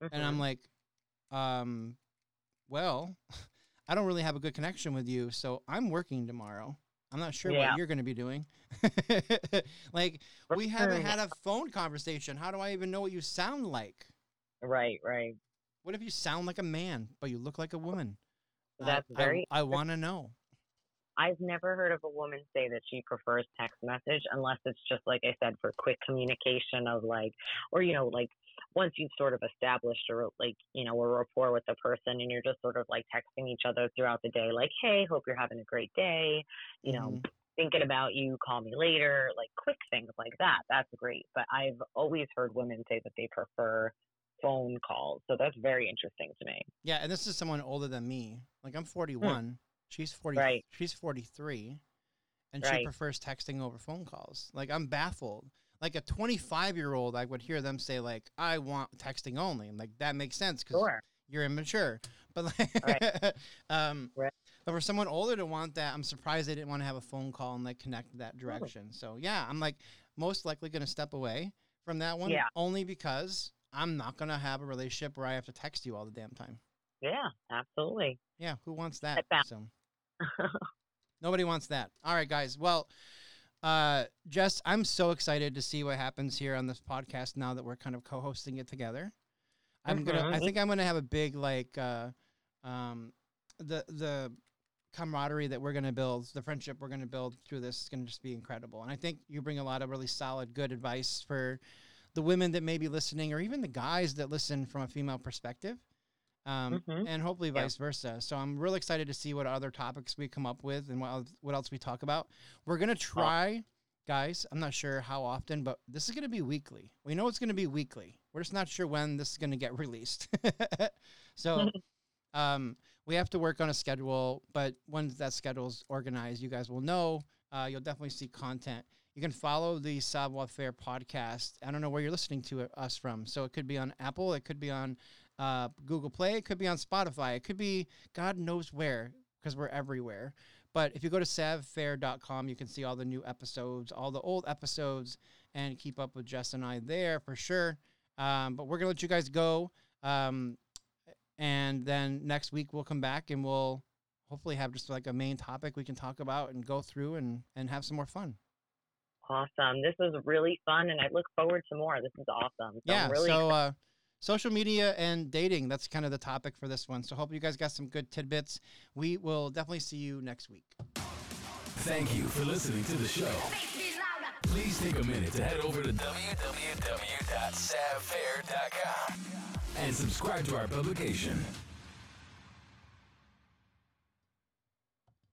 [SPEAKER 3] and I'm
[SPEAKER 4] Mhm.
[SPEAKER 3] like, um, "Well, I don't really have a good connection with you, so I'm working tomorrow. I'm not sure
[SPEAKER 4] Yeah.
[SPEAKER 3] what you're going to be doing. like, we haven't had a phone conversation. How do I even know what you sound like?
[SPEAKER 4] right, right.
[SPEAKER 3] What if you sound like a man but you look like a woman?
[SPEAKER 4] That's
[SPEAKER 3] I-
[SPEAKER 4] very
[SPEAKER 3] I, want to know.
[SPEAKER 4] I've never heard of a woman say that she prefers text message unless it's just like I said for quick communication of like or you know like once you've sort of established a like you know a rapport with the person and you're just sort of like texting each other throughout the day like hey hope you're having a great day you know
[SPEAKER 3] Mhm.
[SPEAKER 4] thinking about you call me later like quick things like that that's great but I've always heard women say that they prefer phone calls so that's very interesting to me
[SPEAKER 3] Yeah, and this is someone older than me. Like I'm 41. She's 40.
[SPEAKER 4] Hmm. Right.
[SPEAKER 3] She's 43, and she prefers texting over phone calls. Like I'm baffled. Like a 25 year old, I would hear them say like, "I want texting only." I'm like, that makes sense because
[SPEAKER 4] sure
[SPEAKER 3] you're immature. But like, um,
[SPEAKER 4] Right.
[SPEAKER 3] but for someone older to want that, I'm surprised they didn't want to have a phone call and like connect that direction. So yeah, I'm like most likely gonna step away from that one,
[SPEAKER 4] Yeah.
[SPEAKER 3] only because I'm not gonna have a relationship where I have to text you all the damn time.
[SPEAKER 4] yeah absolutely
[SPEAKER 3] Yeah, who wants that?
[SPEAKER 4] that.
[SPEAKER 3] So nobody wants that. All right, guys. Well, uh, Jess, I'm so excited to see what happens here on this podcast now that we're kind of co-hosting it together. I'm gonna. I think I'm gonna have a big like, uh, um, the the camaraderie that we're gonna build, the friendship we're gonna build through this is gonna just be incredible. And I think you bring a lot of really solid, good advice for the women that may be listening, or even the guys that listen from a female perspective um,
[SPEAKER 4] Mhm.
[SPEAKER 3] and hopefully
[SPEAKER 4] Yeah.
[SPEAKER 3] vice versa. So I'm really excited to see what other topics we come up with and what else, what else we talk about. We're gonna try, guys. I'm not sure how often, but this is gonna be weekly. We know it's gonna be weekly. We're just not sure when this is gonna get released. so um, we have to work on a schedule, but once that schedule's organized, you guys will know. Uh, you'll definitely see content. You can follow the Savoir Faire podcast. I don't know where you're listening to us from. So it could be on Apple, it could be on uh, Google Play, it could be on Spotify, it could be God knows where because we're everywhere. But if you go to savfair.com, you can see all the new episodes, all the old episodes, and keep up with Jess and I there for sure. Um, but we're gonna let you guys go. Um, and then next week we'll come back and we'll hopefully have just like a main topic we can talk about and go through and and have some more fun.
[SPEAKER 4] Awesome. This was really fun, and I look forward to more. This is awesome. So
[SPEAKER 3] yeah.
[SPEAKER 4] Really
[SPEAKER 3] so uh, social media and dating. That's kind of the topic for this one. So hope you guys got some good tidbits. We will definitely see you next week.
[SPEAKER 1] Thank you for listening to the show. Please take a minute to head over to www.savfair.com and subscribe to our publication.